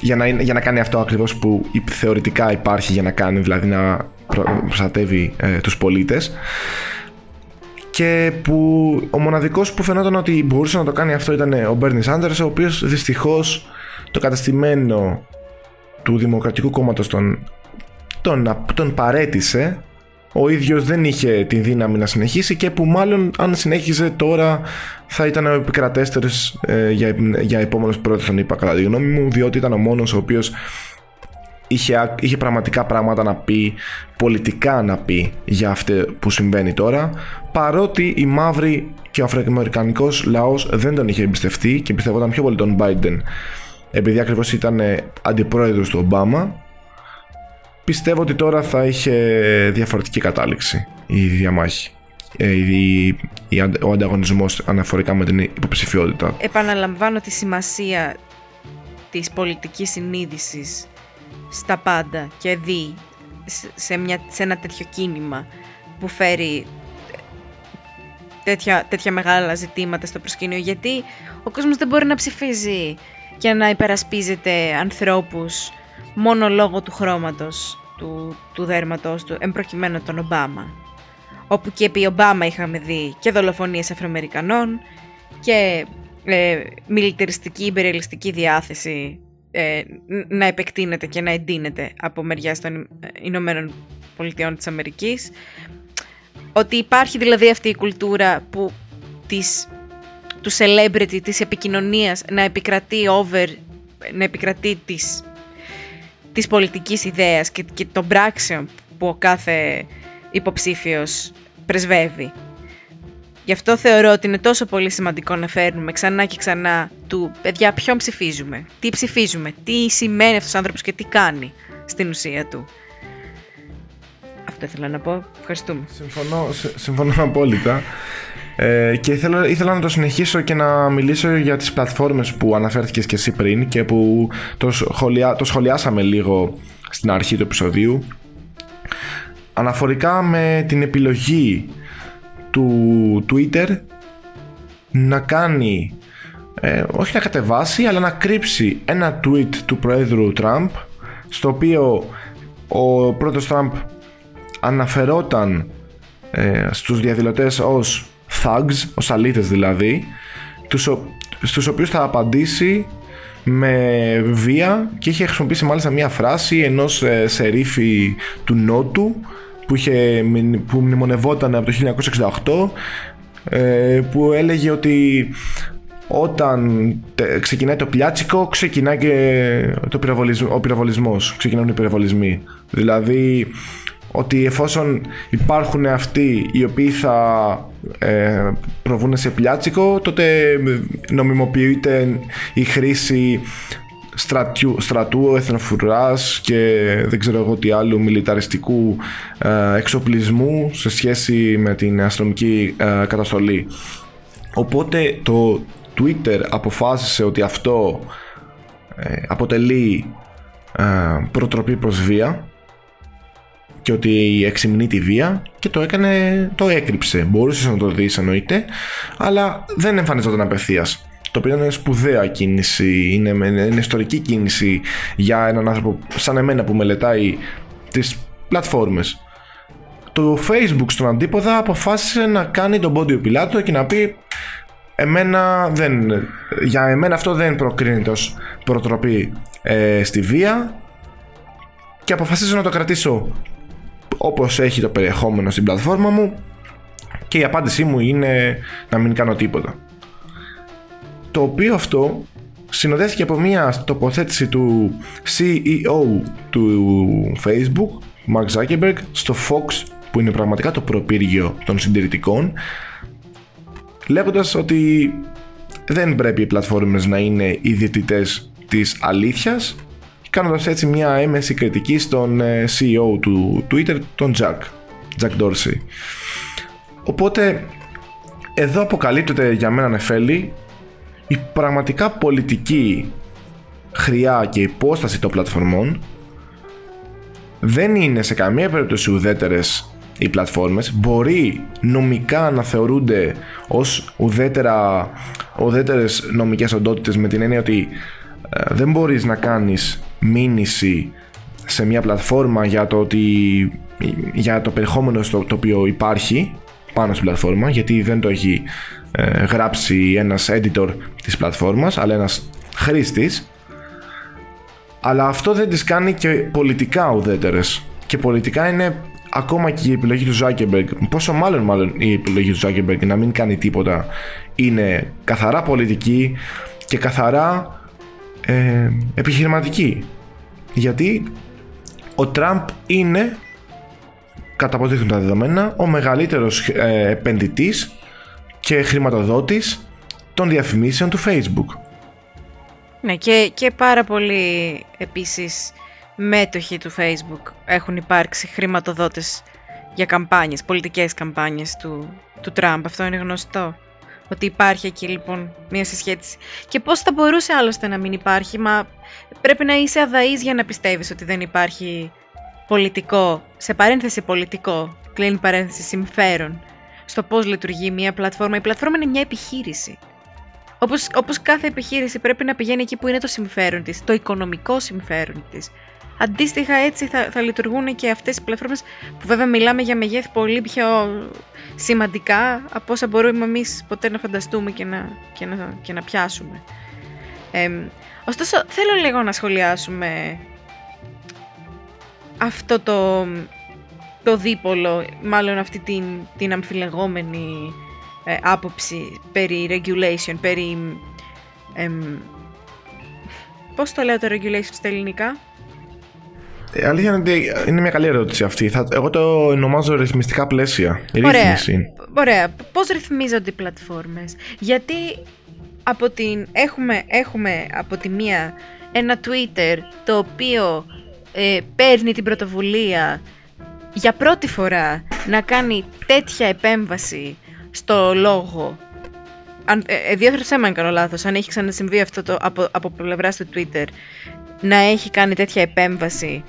για, να, για να κάνει αυτό ακριβώς που θεωρητικά υπάρχει για να κάνει, δηλαδή να προστατεύει ε, τους πολίτες και που ο μοναδικός που φαινόταν ότι μπορούσε να το κάνει αυτό ήταν ο Μπέρνι Σάντερς ο οποίος δυστυχώς το καταστημένο του Δημοκρατικού Κόμματος τον, τον, τον παρέτησε. Ο ίδιος δεν είχε τη δύναμη να συνεχίσει και που μάλλον αν συνέχιζε τώρα θα ήταν ο επικρατέστερος ε, για, για επόμενος πρόεδρος τον είπα κατά τη γνώμη μου διότι ήταν ο μόνος ο οποίος είχε, είχε πραγματικά πράγματα να πει, πολιτικά να πει για αυτό που συμβαίνει τώρα, παρότι η μαύρη και ο αφροαμερικανικός λαός δεν τον είχε εμπιστευτεί και πιστεύονταν πιο πολύ τον Biden επειδή ακριβώς ήταν αντιπρόεδρος του Ομπάμα πιστεύω ότι τώρα θα είχε διαφορετική κατάληξη η διαμάχη ε, η, η, ο ανταγωνισμός αναφορικά με την υποψηφιότητα. Επαναλαμβάνω τη σημασία της πολιτικής συνείδησης στα πάντα και δει σε, μια, σε ένα τέτοιο κίνημα που φέρει τέτοια, τέτοια μεγάλα ζητήματα στο προσκήνιο γιατί ο κόσμος δεν μπορεί να ψηφίζει και να υπερασπίζεται ανθρώπους μόνο λόγω του χρώματος του, του δέρματος του, εμπροκειμένου τον Ομπάμα. Όπου και επί Ομπάμα είχαμε δει και δολοφονίες Αφροαμερικανών και ε, μιλιταριστική, υπερελιστική διάθεση ε, να επεκτείνεται και να εντείνεται από μεριά των Ηνωμένων Πολιτειών της Αμερικής. Ότι υπάρχει δηλαδή αυτή η κουλτούρα που της, του celebrity, της επικοινωνίας να επικρατεί over, να επικρατεί της, της πολιτικής ιδέας και, και των πράξεων που ο κάθε υποψήφιος πρεσβεύει. Γι' αυτό θεωρώ ότι είναι τόσο πολύ σημαντικό να φέρνουμε ξανά και ξανά του παιδιά ποιον ψηφίζουμε, τι ψηφίζουμε, τι σημαίνει αυτός ο άνθρωπος και τι κάνει στην ουσία του. Αυτό ήθελα να πω. Ευχαριστούμε. Συμφωνώ, συμφωνώ απόλυτα. Ε, και ήθελα, ήθελα να το συνεχίσω και να μιλήσω για τις πλατφόρμες που αναφέρθηκες και εσύ πριν και που το, σχολιά, το σχολιάσαμε λίγο στην αρχή του επεισοδίου αναφορικά με την επιλογή του Twitter να κάνει ε, όχι να κατεβάσει αλλά να κρύψει ένα tweet του Προέδρου Τραμπ στο οποίο ο πρώτος Τραμπ αναφερόταν ε, στους διαδηλωτές ως thugs, ως αλήτες δηλαδή τους, στους οποίους θα απαντήσει με βία και είχε χρησιμοποιήσει μάλιστα μια φράση ενός ε, σερίφη του Νότου που, είχε, που μνημονευόταν από το 1968 ε, που έλεγε ότι όταν ξεκινάει το πιάτσικο ξεκινάει και το ο πυροβολισμός ξεκινάνε οι πυροβολισμοί. Δηλαδή ότι εφόσον υπάρχουν αυτοί οι οποίοι θα ε, προβούν σε πλιάτσικο τότε νομιμοποιείται η χρήση στρατιού, στρατού, εθνοφουράς και δεν ξέρω εγώ τι άλλο μιλιταριστικού ε, εξοπλισμού σε σχέση με την αστυνομική ε, καταστολή. Οπότε το Twitter αποφάσισε ότι αυτό ε, αποτελεί προτροπή προς βία και ότι εξυμνεί τη βία και το έκανε, το έκρυψε. Μπορούσες να το δεις εννοείται, αλλά δεν εμφανιζόταν απευθείας. Το οποίο είναι σπουδαία κίνηση, είναι, είναι ιστορική κίνηση για έναν άνθρωπο σαν εμένα που μελετάει τις πλατφόρμες. Το Facebook στον αντίποδα αποφάσισε να κάνει τον πόντιο πιλάτο και να πει εμένα δεν, για εμένα αυτό δεν προκρίνεται ως προτροπή ε, στη βία και αποφασίζω να το κρατήσω όπως έχει το περιεχόμενο στην πλατφόρμα μου και η απάντησή μου είναι να μην κάνω τίποτα. Το οποίο αυτό συνοδεύτηκε από μια τοποθέτηση του CEO του Facebook, Mark Zuckerberg, στο Fox που είναι πραγματικά το προπύργιο των συντηρητικών λέγοντας ότι δεν πρέπει οι πλατφόρμες να είναι οι διαιτητές της αλήθειας κάνοντας έτσι μια έμεση κριτική στον ε, CEO του Twitter, τον Jack, Jack Dorsey. Οπότε εδώ αποκαλύπτεται για μένα νεφέλη η πραγματικά πολιτική χρειά και υπόσταση των πλατφορμών δεν είναι σε καμία περίπτωση ουδέτερες οι πλατφόρμες. Μπορεί νομικά να θεωρούνται ως ουδέτερα, ουδέτερες νομικές οντότητες με την έννοια ότι ε, δεν μπορείς να κάνεις μήνυση σε μια πλατφόρμα για το ότι για το περιεχόμενο στο το οποίο υπάρχει πάνω στην πλατφόρμα γιατί δεν το έχει ε, γράψει ένας editor της πλατφόρμας αλλά ένας χρήστης. Αλλά αυτό δεν τις κάνει και πολιτικά ουδέτερες. Και πολιτικά είναι ακόμα και η επιλογή του Zuckerberg. Πόσο μάλλον μάλλον η επιλογή του Zuckerberg να μην κάνει τίποτα είναι καθαρά πολιτική και καθαρά ε, επιχειρηματική. Γιατί ο Τραμπ είναι κατά πώς δείχνουν τα δεδομένα ο μεγαλύτερος ε, επενδυτής και χρηματοδότης των διαφημίσεων του Facebook. Ναι και, και πάρα πολύ επίσης μέτοχοι του Facebook έχουν υπάρξει χρηματοδότες για καμπάνιες, πολιτικές καμπάνιες του, του Τραμπ. Αυτό είναι γνωστό. Ότι υπάρχει εκεί λοιπόν μια συσχέτιση. Και πώς θα μπορούσε άλλωστε να μην υπάρχει, μα πρέπει να είσαι αδαής για να πιστεύεις ότι δεν υπάρχει πολιτικό, σε παρένθεση πολιτικό, κλείνει παρένθεση συμφέρον, στο πώς λειτουργεί μια πλατφόρμα. Η πλατφόρμα είναι μια επιχείρηση. Όπως, όπως κάθε επιχείρηση πρέπει να πηγαίνει εκεί που είναι το συμφέρον της, το οικονομικό συμφέρον της. Αντίστοιχα έτσι θα, θα λειτουργούν και αυτές οι πλατφόρμες που βέβαια μιλάμε για μεγέθη πολύ πιο σημαντικά από όσα μπορούμε εμείς ποτέ να φανταστούμε και να, και να, και να πιάσουμε. Ε, ωστόσο θέλω λίγο να σχολιάσουμε αυτό το, το δίπολο, μάλλον αυτή την, την αμφιλεγόμενη ε, άποψη περί regulation, περί... Ε, πώς το λέω το regulation στα ελληνικά; Ε, αλήθεια είναι ότι είναι μια καλή ερώτηση αυτή. Θα, εγώ το ονομάζω ρυθμιστικά πλαίσια. Ωραία. Ωραία. Πώς ρυθμίζονται οι πλατφόρμες; Γιατί από την, έχουμε, έχουμε από τη μία ένα Twitter το οποίο ε, παίρνει την πρωτοβουλία για πρώτη φορά να κάνει τέτοια επέμβαση στο λόγο. Αν, ε, ε διόρθωσέ με αν κάνω λάθος, αν έχει ξανασυμβεί αυτό το, από, από πλευράς του Twitter, να έχει κάνει τέτοια επέμβαση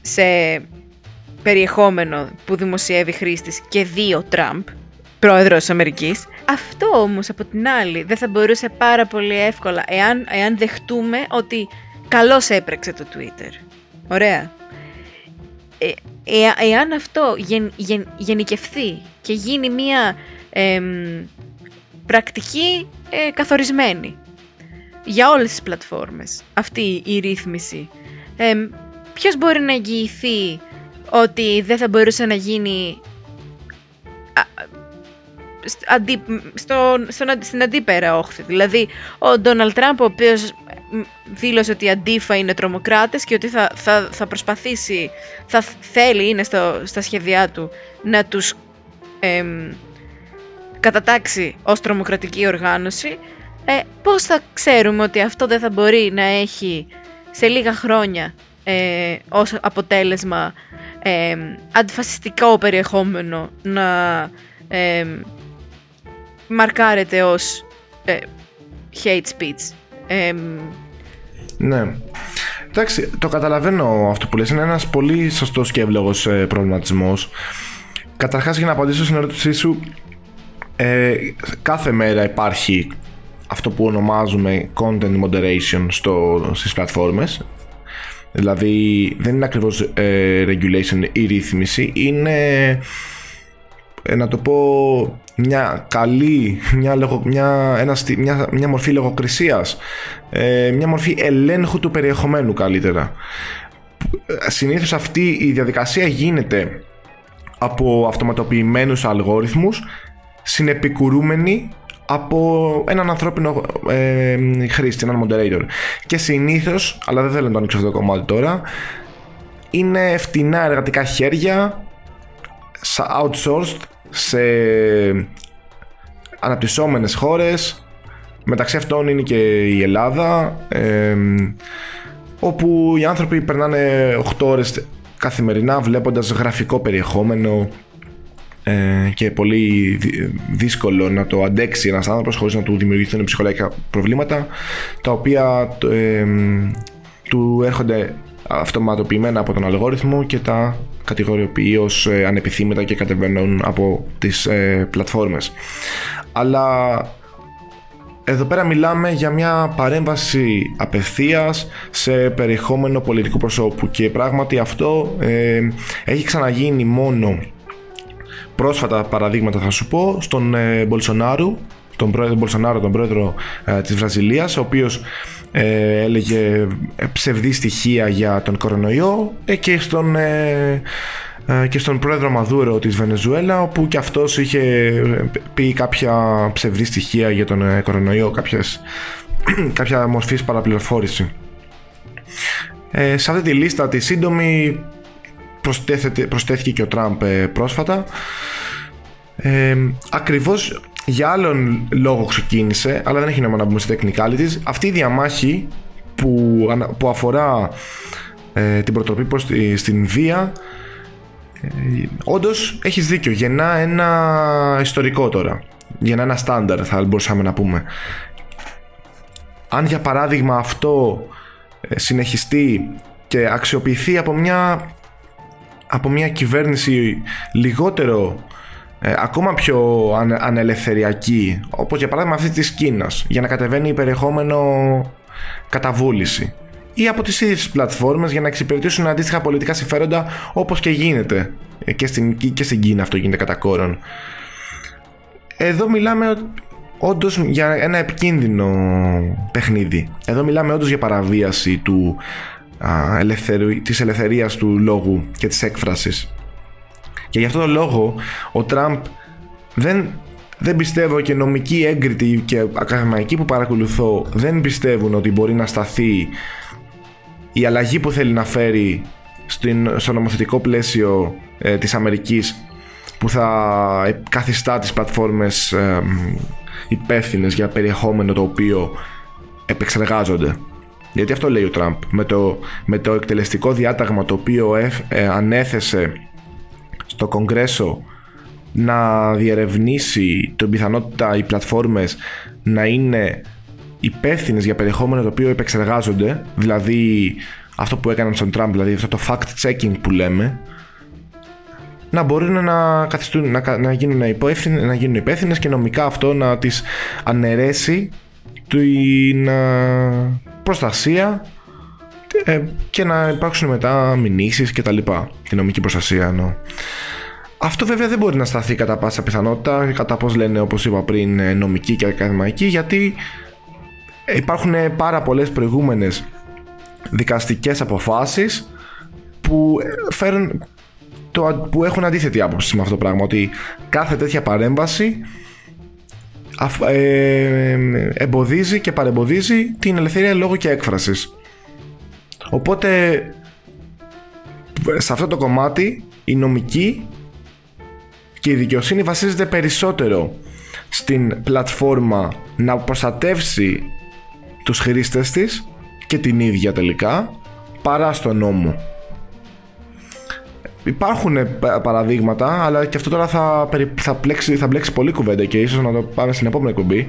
σε περιεχόμενο που δημοσιεύει χρήστης και δύο Τραμπ, πρόεδρος της Αμερικής. Αυτό όμως από την άλλη δεν θα μπορούσε πάρα πολύ εύκολα εάν, εάν δεχτούμε ότι καλώς έπρεξε το Twitter. Ωραία. Ε, ε εάν αυτό γεν, γεν, γενικευθεί και γίνει μια πρακτική ε, καθορισμένη για όλες τις πλατφόρμες αυτή η ρύθμιση ποιος μπορεί να εγγυηθεί ότι δεν θα μπορούσε να γίνει αντί, στο, στην αντίπερα όχθη. Δηλαδή, ο Ντόναλτ Τραμπ, ο οποίος δήλωσε ότι η αντίφα είναι τρομοκράτες και ότι θα, θα, θα προσπαθήσει, θα θέλει, είναι στο, στα σχέδιά του, να τους κατατάξει ως τρομοκρατική οργάνωση, ε, πώς θα ξέρουμε ότι αυτό δεν θα μπορεί να έχει σε λίγα χρόνια ε, ως αποτέλεσμα ε, αντιφασιστικό περιεχόμενο να ε, μαρκάρεται ως ε, hate speech; Ναι. Εντάξει, το καταλαβαίνω αυτό που λες. Είναι ένας πολύ σωστός και εύλογος ε, προβληματισμός. Καταρχάς, για να απαντήσω στην ερώτησή σου, ε, κάθε μέρα υπάρχει αυτό που ονομάζουμε content moderation στο, στις πλατφόρμες δηλαδή δεν είναι ακριβώς ε, regulation ή ρύθμιση είναι ε, να το πω μια καλή μια, μια, ένα, μια, μια μορφή λογοκρισίας ε, μια μορφή ελέγχου του περιεχομένου καλύτερα συνήθως αυτή η διαδικασία γίνεται από αυτοματοποιημένους αλγόριθμους συνεπικουρούμενοι από έναν ανθρώπινο ε, χρήστη, έναν moderator. Και συνήθως, αλλά δεν θέλω να το ανοίξω αυτό το κομμάτι τώρα, είναι φτηνά εργατικά χέρια, outsourced σε αναπτυσσόμενες χώρες. Μεταξύ αυτών είναι και η Ελλάδα ε, όπου οι άνθρωποι περνάνε 8 ώρες καθημερινά βλέποντας γραφικό περιεχόμενο ε, και πολύ δύσκολο να το αντέξει ένας άνθρωπος χωρίς να του δημιουργηθούν ψυχολογικά προβλήματα τα οποία ε, του έρχονται αυτοματοποιημένα από τον αλγόριθμο και τα κατηγοριοποιεί ως ε, ανεπιθύμητα και κατεβαίνουν από τις ε, πλατφόρμες. Αλλά εδώ πέρα μιλάμε για μια παρέμβαση απευθείας σε περιεχόμενο πολιτικού προσώπου και πράγματι αυτό ε, έχει ξαναγίνει μόνο πρόσφατα παραδείγματα θα σου πω στον ε, Μπολσονάρου τον πρόεδρο Μπολσονάρο, τον πρόεδρο ε, της Βραζιλίας ο οποίος ε, έλεγε ε, ψευδή στοιχεία για τον κορονοϊό ε, και στον και στον πρόεδρο Μαδούρο της Βενεζουέλα όπου και αυτός είχε πει κάποια ψευδή στοιχεία για τον κορονοϊό κάποιες, κάποια μορφής παραπληροφόρηση ε, σε αυτή τη λίστα τη σύντομη προσθέθηκε και ο Τραμπ ε, πρόσφατα. Ε, ακριβώς για άλλον λόγο ξεκίνησε, αλλά δεν έχει νόημα να μπούμε σε technicalities. Αυτή η διαμάχη που, που αφορά ε, την προτροπή προς στην βία ε, όντως έχεις δίκιο, γεννά ένα ιστορικό τώρα. Γεννά ένα στάνταρ θα μπορούσαμε να πούμε. Αν για παράδειγμα αυτό ε, συνεχιστεί και αξιοποιηθεί από μια από μια κυβέρνηση λιγότερο ε, ακόμα πιο ανε, ανελευθεριακή όπως για παράδειγμα αυτή της Κίνας για να κατεβαίνει περιεχόμενο καταβούληση. Ή από τις ίδιες πλατφόρμες για να εξυπηρετήσουν αντίστοιχα πολιτικά συμφέροντα όπως και γίνεται ε, και στην, και στην Κίνα αυτό γίνεται κατά κόρον. Εδώ μιλάμε όντως για ένα επικίνδυνο παιχνίδι. Εδώ μιλάμε όντως για παραβίαση του ελευθερου, της ελευθερίας του λόγου και της έκφρασης. Και γι' αυτό τον λόγο ο Τραμπ δεν, δεν πιστεύω και νομικοί έγκριτοι και ακαδημαϊκοί που παρακολουθώ δεν πιστεύουν ότι μπορεί να σταθεί η αλλαγή που θέλει να φέρει στην, στο νομοθετικό πλαίσιο ε, της Αμερικής που θα καθιστά τις πλατφόρμες ε, υπεύθυνες για περιεχόμενο το οποίο επεξεργάζονται. Γιατί αυτό λέει ο Τραμπ. Με το, με το εκτελεστικό διάταγμα το οποίο ε, ανέθεσε στο Κογκρέσο να διερευνήσει την πιθανότητα οι πλατφόρμες να είναι υπεύθυνες για περιεχόμενο το οποίο επεξεργάζονται, δηλαδή αυτό που έκαναν στον Τραμπ, δηλαδή αυτό το fact-checking που λέμε, να μπορούν να, καθιστούν, να, να, γίνουν υπεύθυνε, να γίνουν υπεύθυνες και νομικά αυτό να τις αναιρέσει την, προστασία ε, και να υπάρξουν μετά μηνύσεις και τα λοιπά. Τη νομική προστασία εννοώ. Αυτό βέβαια δεν μπορεί να σταθεί κατά πάσα πιθανότητα, κατά πώς λένε όπως είπα πριν ε, νομική και ακαδημαϊκή, γιατί υπάρχουν πάρα πολλές προηγούμενες δικαστικές αποφάσεις που, ε, φέρουν, το, που έχουν αντίθετη άποψη με αυτό το πράγμα, ότι κάθε τέτοια παρέμβαση ε, εμποδίζει και παρεμποδίζει την ελευθερία λόγου και έκφρασης. Οπότε σε αυτό το κομμάτι η νομική και η δικαιοσύνη βασίζεται περισσότερο στην πλατφόρμα να προστατεύσει τους χρήστες της και την ίδια τελικά παρά στον νόμο. Υπάρχουν ε, παραδείγματα, αλλά και αυτό τώρα θα, θα, πλέξει, θα μπλέξει πολύ κουβέντα και ίσως να το πάμε στην επόμενη εκπομπή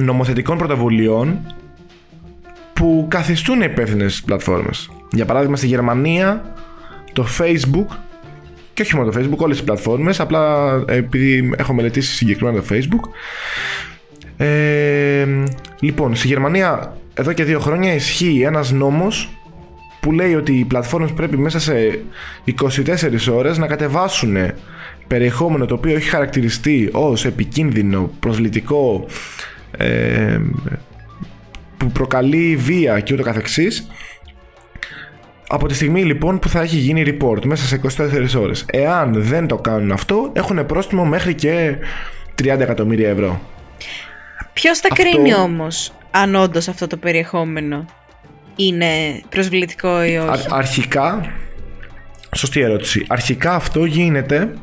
νομοθετικών πρωτοβουλειών που που καθιστούν υπεύθυνες πλατφόρμες. Για παράδειγμα, στη Γερμανία το Facebook και όχι μόνο το Facebook, όλες τις πλατφόρμες, απλά επειδή έχω μελετήσει συγκεκριμένα το Facebook. Ε, λοιπόν, στη Γερμανία εδώ και δύο χρόνια ισχύει ένας νόμος που λέει ότι οι πλατφόρμες πρέπει μέσα σε 24 ώρες να κατεβάσουν περιεχόμενο το οποίο έχει χαρακτηριστεί ως επικίνδυνο, προσλητικό, ε, που προκαλεί βία και ούτω καθεξής από τη στιγμή λοιπόν που θα έχει γίνει report μέσα σε 24 ώρες. Εάν δεν το κάνουν αυτό, έχουν πρόστιμο μέχρι και 30 εκατομμύρια ευρώ. Ποιος θα κρίνει όμως αν όντως αυτό το περιεχόμενο είναι προσβλητικό ή όχι; αρχικά, σωστή ερώτηση. Αρχικά αυτό γίνεται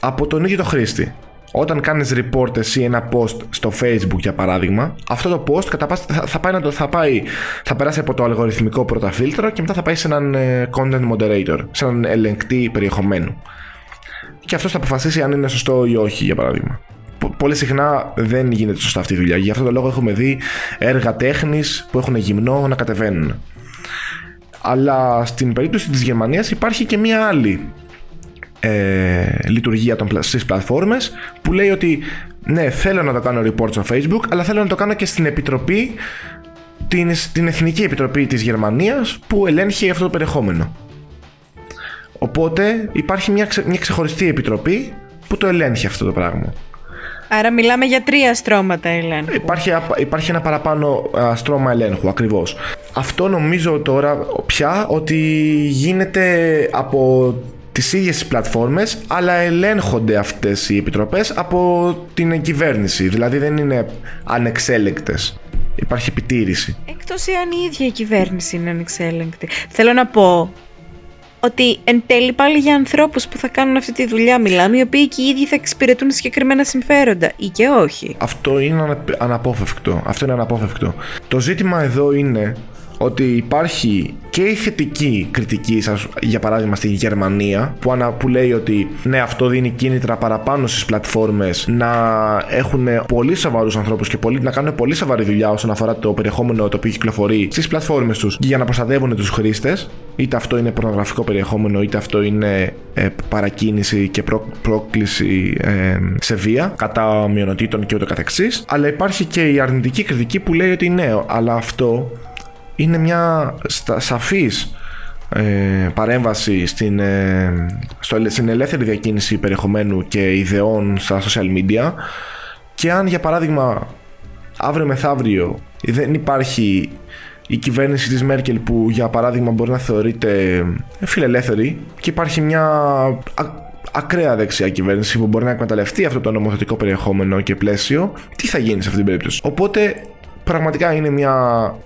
από τον ίδιο το χρήστη. Όταν κάνεις report εσύ ένα post στο facebook για παράδειγμα αυτό το post κατά θα, θα, πάει να το, θα, πάει, θα περάσει από το αλγοριθμικό πρώτα φίλτρο και μετά θα πάει σε έναν ε, content moderator, σε έναν ελεγκτή περιεχομένου. Και αυτός θα αποφασίσει αν είναι σωστό ή όχι για παράδειγμα. Πολύ συχνά δεν γίνεται σωστά αυτή η δουλειά. Γι' αυτό το λόγο έχουμε δει έργα τέχνης που έχουν γυμνό να κατεβαίνουν. Αλλά στην περίπτωση της Γερμανίας υπάρχει και μία άλλη ε, λειτουργία των, στις πλατφόρμες που λέει ότι ναι θέλω να το κάνω report στο facebook αλλά θέλω να το κάνω και στην επιτροπή την, την Εθνική Επιτροπή της Γερμανίας που ελέγχει αυτό το περιεχόμενο. Οπότε υπάρχει μια, μια ξεχωριστή επιτροπή που το ελέγχει αυτό το πράγμα. Άρα μιλάμε για τρία στρώματα ελέγχου. Υπάρχει, υπάρχει ένα παραπάνω στρώμα ελέγχου, ακριβώς. Αυτό νομίζω τώρα πια ότι γίνεται από τις ίδιες τις πλατφόρμες αλλά ελέγχονται αυτές οι επιτροπές από την κυβέρνηση δηλαδή δεν είναι ανεξέλεγκτες υπάρχει επιτήρηση Εκτός εάν η ίδια η κυβέρνηση είναι ανεξέλεγκτη θέλω να πω ότι εν τέλει πάλι για ανθρώπους που θα κάνουν αυτή τη δουλειά μιλάμε, οι οποίοι και οι ίδιοι θα εξυπηρετούν συγκεκριμένα συμφέροντα ή και όχι. Αυτό είναι αναπόφευκτο. Αυτό είναι αναπόφευκτο. Το ζήτημα εδώ είναι ότι υπάρχει και η θετική κριτική σας, για παράδειγμα στη Γερμανία που, ανα, που λέει ότι ναι αυτό δίνει κίνητρα παραπάνω στις πλατφόρμες να έχουν πολύ σοβαρούς ανθρώπους και πολύ, να κάνουν πολύ σοβαρή δουλειά όσον αφορά το περιεχόμενο το οποίο κυκλοφορεί στις πλατφόρμες τους για να προστατεύουν τους χρήστες. Είτε αυτό είναι πορνογραφικό περιεχόμενο είτε αυτό είναι ε, παρακίνηση και πρόκληση ε, σε βία κατά μειονοτήτων και ούτω καθεξής. Αλλά υπάρχει και η αρνητική κριτική που λέει ότι ναι αλλά αυτό είναι μια σαφής ε, παρέμβαση στην, ε, στο, στην ελεύθερη διακίνηση περιεχομένου και ιδεών στα social media και αν για παράδειγμα αύριο μεθαύριο δεν υπάρχει η κυβέρνηση της Μέρκελ που για παράδειγμα μπορεί να θεωρείται φιλελεύθερη και υπάρχει μια ακραία δεξιά κυβέρνηση που μπορεί να εκμεταλλευτεί αυτό το νομοθετικό περιεχόμενο και πλαίσιο, τι θα γίνει σε αυτή την περίπτωση; Οπότε πραγματικά είναι μια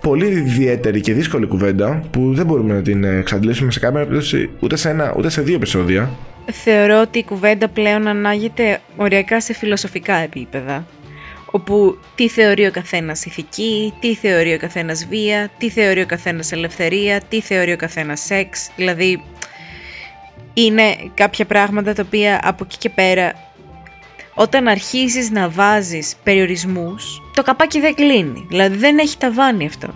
πολύ ιδιαίτερη και δύσκολη κουβέντα που δεν μπορούμε να την εξαντλήσουμε σε καμία περίπτωση ούτε σε ένα ούτε σε δύο επεισόδια. Θεωρώ ότι η κουβέντα πλέον ανάγεται οριακά σε φιλοσοφικά επίπεδα όπου τι θεωρεί ο καθένας ηθική, τι θεωρεί ο καθένας βία, τι θεωρεί ο καθένας ελευθερία, τι θεωρεί ο καθένας σεξ, δηλαδή είναι κάποια πράγματα τα οποία από εκεί και πέρα όταν αρχίζεις να βάζεις περιορισμούς, το καπάκι δεν κλείνει. Δηλαδή δεν έχει ταβάνι αυτό.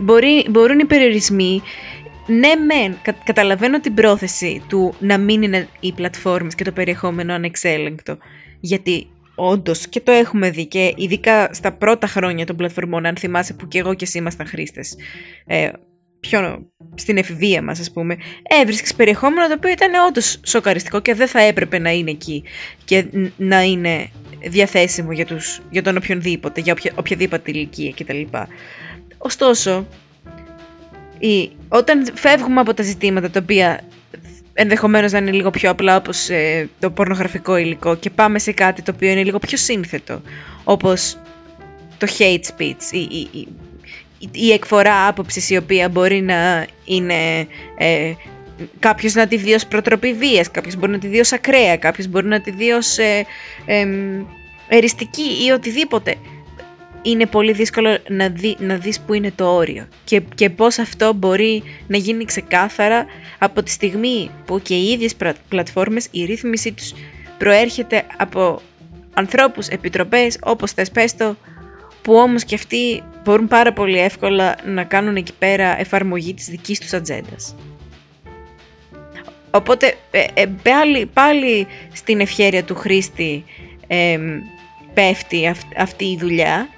Μπορεί, μπορούν οι περιορισμοί ναι, μεν, καταλαβαίνω την πρόθεση του να μην είναι οι πλατφόρμες και το περιεχόμενο ανεξέλεγκτο. Γιατί όντως και το έχουμε δει και ειδικά στα πρώτα χρόνια των πλατφορμών, αν θυμάσαι που και εγώ και εσύ ήμασταν χρήστες, ε, πιο στην εφηβεία μας ας πούμε, έβρισκες περιεχόμενο το οποίο ήταν όντως σοκαριστικό και δεν θα έπρεπε να είναι εκεί και να είναι διαθέσιμο για, τους, για τον οποιονδήποτε, για οποια, οποιαδήποτε ηλικία κτλ. Ωστόσο, η, όταν φεύγουμε από τα ζητήματα τα οποία ενδεχομένως να είναι λίγο πιο απλά όπως ε, το πορνογραφικό υλικό και πάμε σε κάτι το οποίο είναι λίγο πιο σύνθετο όπως το hate speech, η, η, η εκφορά άποψης η οποία μπορεί να είναι ε, κάποιος να τη δει ως προτροπή βίας, κάποιος μπορεί να τη δει ως ακραία, κάποιος μπορεί να τη δει ως ε, εριστική ή οτιδήποτε. Είναι πολύ δύσκολο να, δει, να δεις που είναι το όριο και, και πώς αυτό μπορεί να γίνει ξεκάθαρα από τη στιγμή που και οι ίδιες πλατφόρμες, η ρύθμιση τους προέρχεται από ανθρώπους, επιτροπές, όπως θες πες το, που όμως και αυτοί μπορούν πάρα πολύ εύκολα να κάνουν εκεί πέρα εφαρμογή της δικής τους ατζέντας. Οπότε ε, ε, πάλι, πάλι στην ευχέρεια του χρήστη ε, πέφτει αυτή η δουλειά.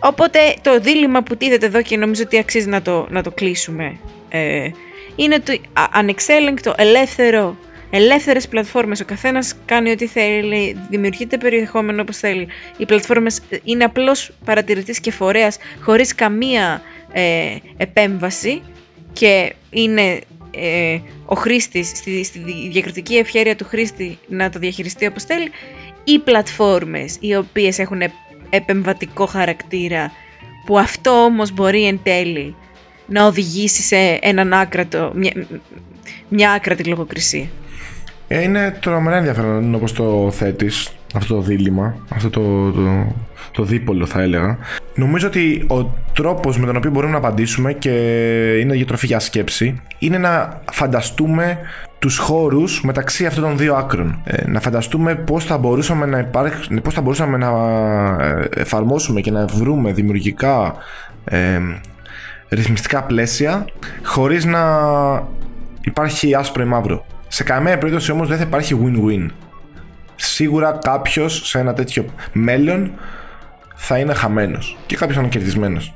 Οπότε το δίλημα που τίθεται εδώ και νομίζω ότι αξίζει να το, να το κλείσουμε ε, είναι το ανεξέλεγκτο, ελεύθερο, ελεύθερες πλατφόρμες. Ο καθένας κάνει ό,τι θέλει, δημιουργείται περιεχόμενο όπως θέλει. Οι πλατφόρμες είναι απλώς παρατηρητής και φορέας χωρίς καμία ε, επέμβαση και είναι ε, ο χρήστης, στη, στη διακριτική ευχέρεια του χρήστη να το διαχειριστεί όπως θέλει, ή πλατφόρμες οι οποίες έχουν επεμβατικό χαρακτήρα, που αυτό όμως μπορεί εν τέλει να οδηγήσει σε έναν άκρατο, μια, μια άκρατη λογοκρισία. Ε, είναι τρομερά ενδιαφέρον όπως το θέτεις αυτό το δίλημα, αυτό το, το, το δίπολο θα έλεγα. Νομίζω ότι ο τρόπος με τον οποίο μπορούμε να απαντήσουμε και είναι για τροφή για σκέψη είναι να φανταστούμε τους χώρους μεταξύ αυτών των δύο άκρων. Ε, να φανταστούμε πώς θα μπορούσαμε να, υπάρχ, πώς θα μπορούσαμε να ε, εφαρμόσουμε και να βρούμε δημιουργικά ε, ρυθμιστικά πλαίσια χωρίς να υπάρχει άσπρο ή μαύρο. Σε καμία περίπτωση όμως δεν θα υπάρχει win-win. Σίγουρα κάποιος σε ένα τέτοιο μέλλον θα είναι χαμένος και κάποιος θα είναι κερδισμένος.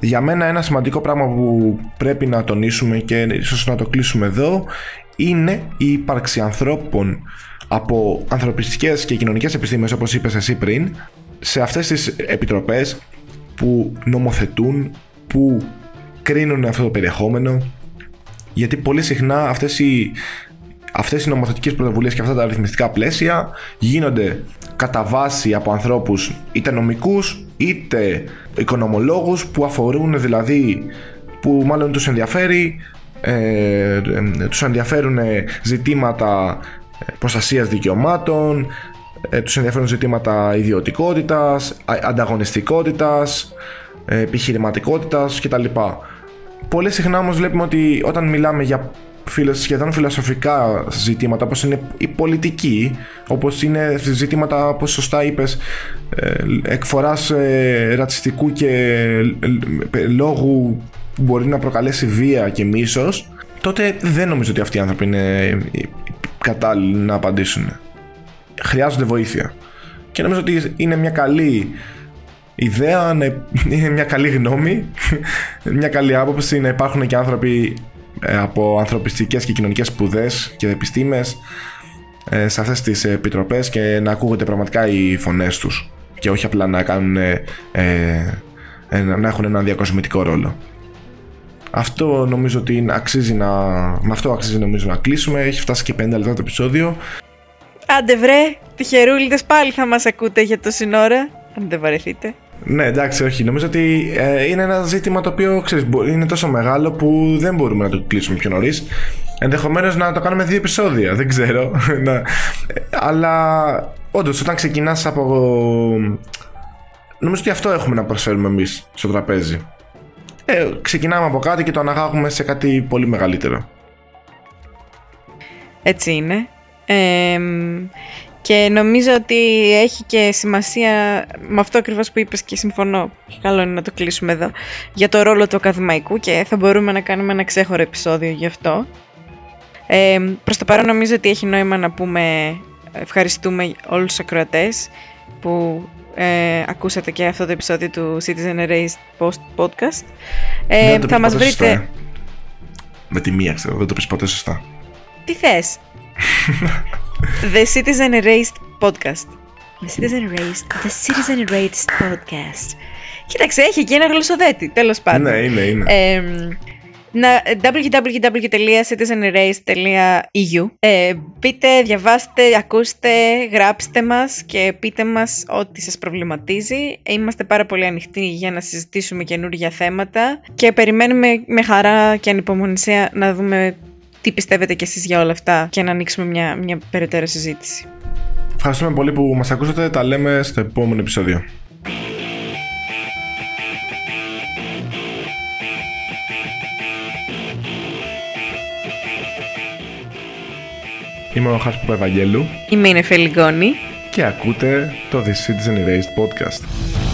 Για μένα ένα σημαντικό πράγμα που πρέπει να τονίσουμε και ίσως να το κλείσουμε εδώ είναι η ύπαρξη ανθρώπων από ανθρωπιστικές και κοινωνικές επιστήμες όπως είπες εσύ πριν σε αυτές τις επιτροπές που νομοθετούν, που κρίνουν αυτό το περιεχόμενο γιατί πολύ συχνά αυτές οι, αυτές οι νομοθετικές πρωτοβουλίες και αυτά τα αριθμιστικά πλαίσια γίνονται κατά βάση από ανθρώπους είτε νομικούς είτε οικονομολόγους που αφορούν δηλαδή που μάλλον τους ενδιαφέρει ε, ε τους ενδιαφέρουν ζητήματα προστασίας δικαιωμάτων ε, τους ενδιαφέρουν ζητήματα ιδιωτικότητας, ανταγωνιστικότητας, ε, επιχειρηματικότητας κτλ. Πολύ συχνά όμως βλέπουμε ότι όταν μιλάμε για σχεδόν φιλοσοφικά ζητήματα όπως είναι η πολιτική όπως είναι ζητήματα όπως σωστά είπες ε, εκφοράς ε, ρατσιστικού και λόγου που μπορεί να προκαλέσει βία και μίσος τότε δεν νομίζω ότι αυτοί οι άνθρωποι είναι κατάλληλοι να απαντήσουν. Χρειάζονται βοήθεια. Και νομίζω ότι είναι μια καλή ιδέα, είναι μια καλή γνώμη μια καλή άποψη να υπάρχουν και άνθρωποι ε, από ανθρωπιστικές και κοινωνικές σπουδές και επιστήμες ε, σε αυτές τις επιτροπές και να ακούγονται πραγματικά οι φωνές τους και όχι απλά να, κάνουν, ε, να έχουν ένα διακοσμητικό ρόλο. Αυτό νομίζω ότι αξίζει να, με αυτό αξίζει νομίζω να κλείσουμε. Έχει φτάσει και 5 λεπτά το επεισόδιο. Άντε βρε, τυχερούλιδες πάλι θα μας ακούτε για το σύνορα, αν δεν βαρεθείτε. Ναι, εντάξει, όχι. Νομίζω ότι ε, είναι ένα ζήτημα το οποίο ξέρεις, είναι τόσο μεγάλο που δεν μπορούμε να το κλείσουμε πιο νωρίς. Ενδεχομένως να το κάνουμε δύο επεισόδια, δεν ξέρω. Αλλά όντως, όταν ξεκινάς από. Νομίζω ότι αυτό έχουμε να προσφέρουμε εμείς στο τραπέζι. Ε, ξεκινάμε από κάτι και το αναγάγουμε σε κάτι πολύ μεγαλύτερο. Έτσι είναι. Ε, και νομίζω ότι έχει και σημασία με αυτό ακριβώς που είπες και συμφωνώ. Καλό είναι να το κλείσουμε εδώ. Για το ρόλο του ακαδημαϊκού και θα μπορούμε να κάνουμε ένα ξέχωρο επεισόδιο γι' αυτό. Ε, προς το παρόν νομίζω ότι έχει νόημα να πούμε ευχαριστούμε όλους τους ακροατές που ε, ακούσατε και αυτό το επεισόδιο του Citizen Erased Post Podcast. Ε, θα μας βρείτε... Με τη μία ξέρω, δεν το πεις ποτέ σωστά. Τι θες; The Citizen Erased Podcast. The Citizen Erased. The Citizen Erased Podcast. Κοίταξε, έχει και ένα γλωσσοδέτη, τέλος πάντων. Ναι, είναι, είναι. Ε, www.citizenerase.eu ε, Πείτε, διαβάστε, ακούστε, γράψτε μας και πείτε μας ό,τι σας προβληματίζει. Είμαστε πάρα πολύ ανοιχτοί για να συζητήσουμε καινούργια θέματα και περιμένουμε με χαρά και ανυπομονησία να δούμε τι πιστεύετε κι εσείς για όλα αυτά και να ανοίξουμε μια, μια περαιτέρω συζήτηση. Ευχαριστούμε πολύ που μας ακούσατε. Τα λέμε στο επόμενο επεισόδιο. Είμαι ο Χάσπου Ευαγγέλου. Είμαι η Νεφέλη και ακούτε το The Citizen Erased Podcast.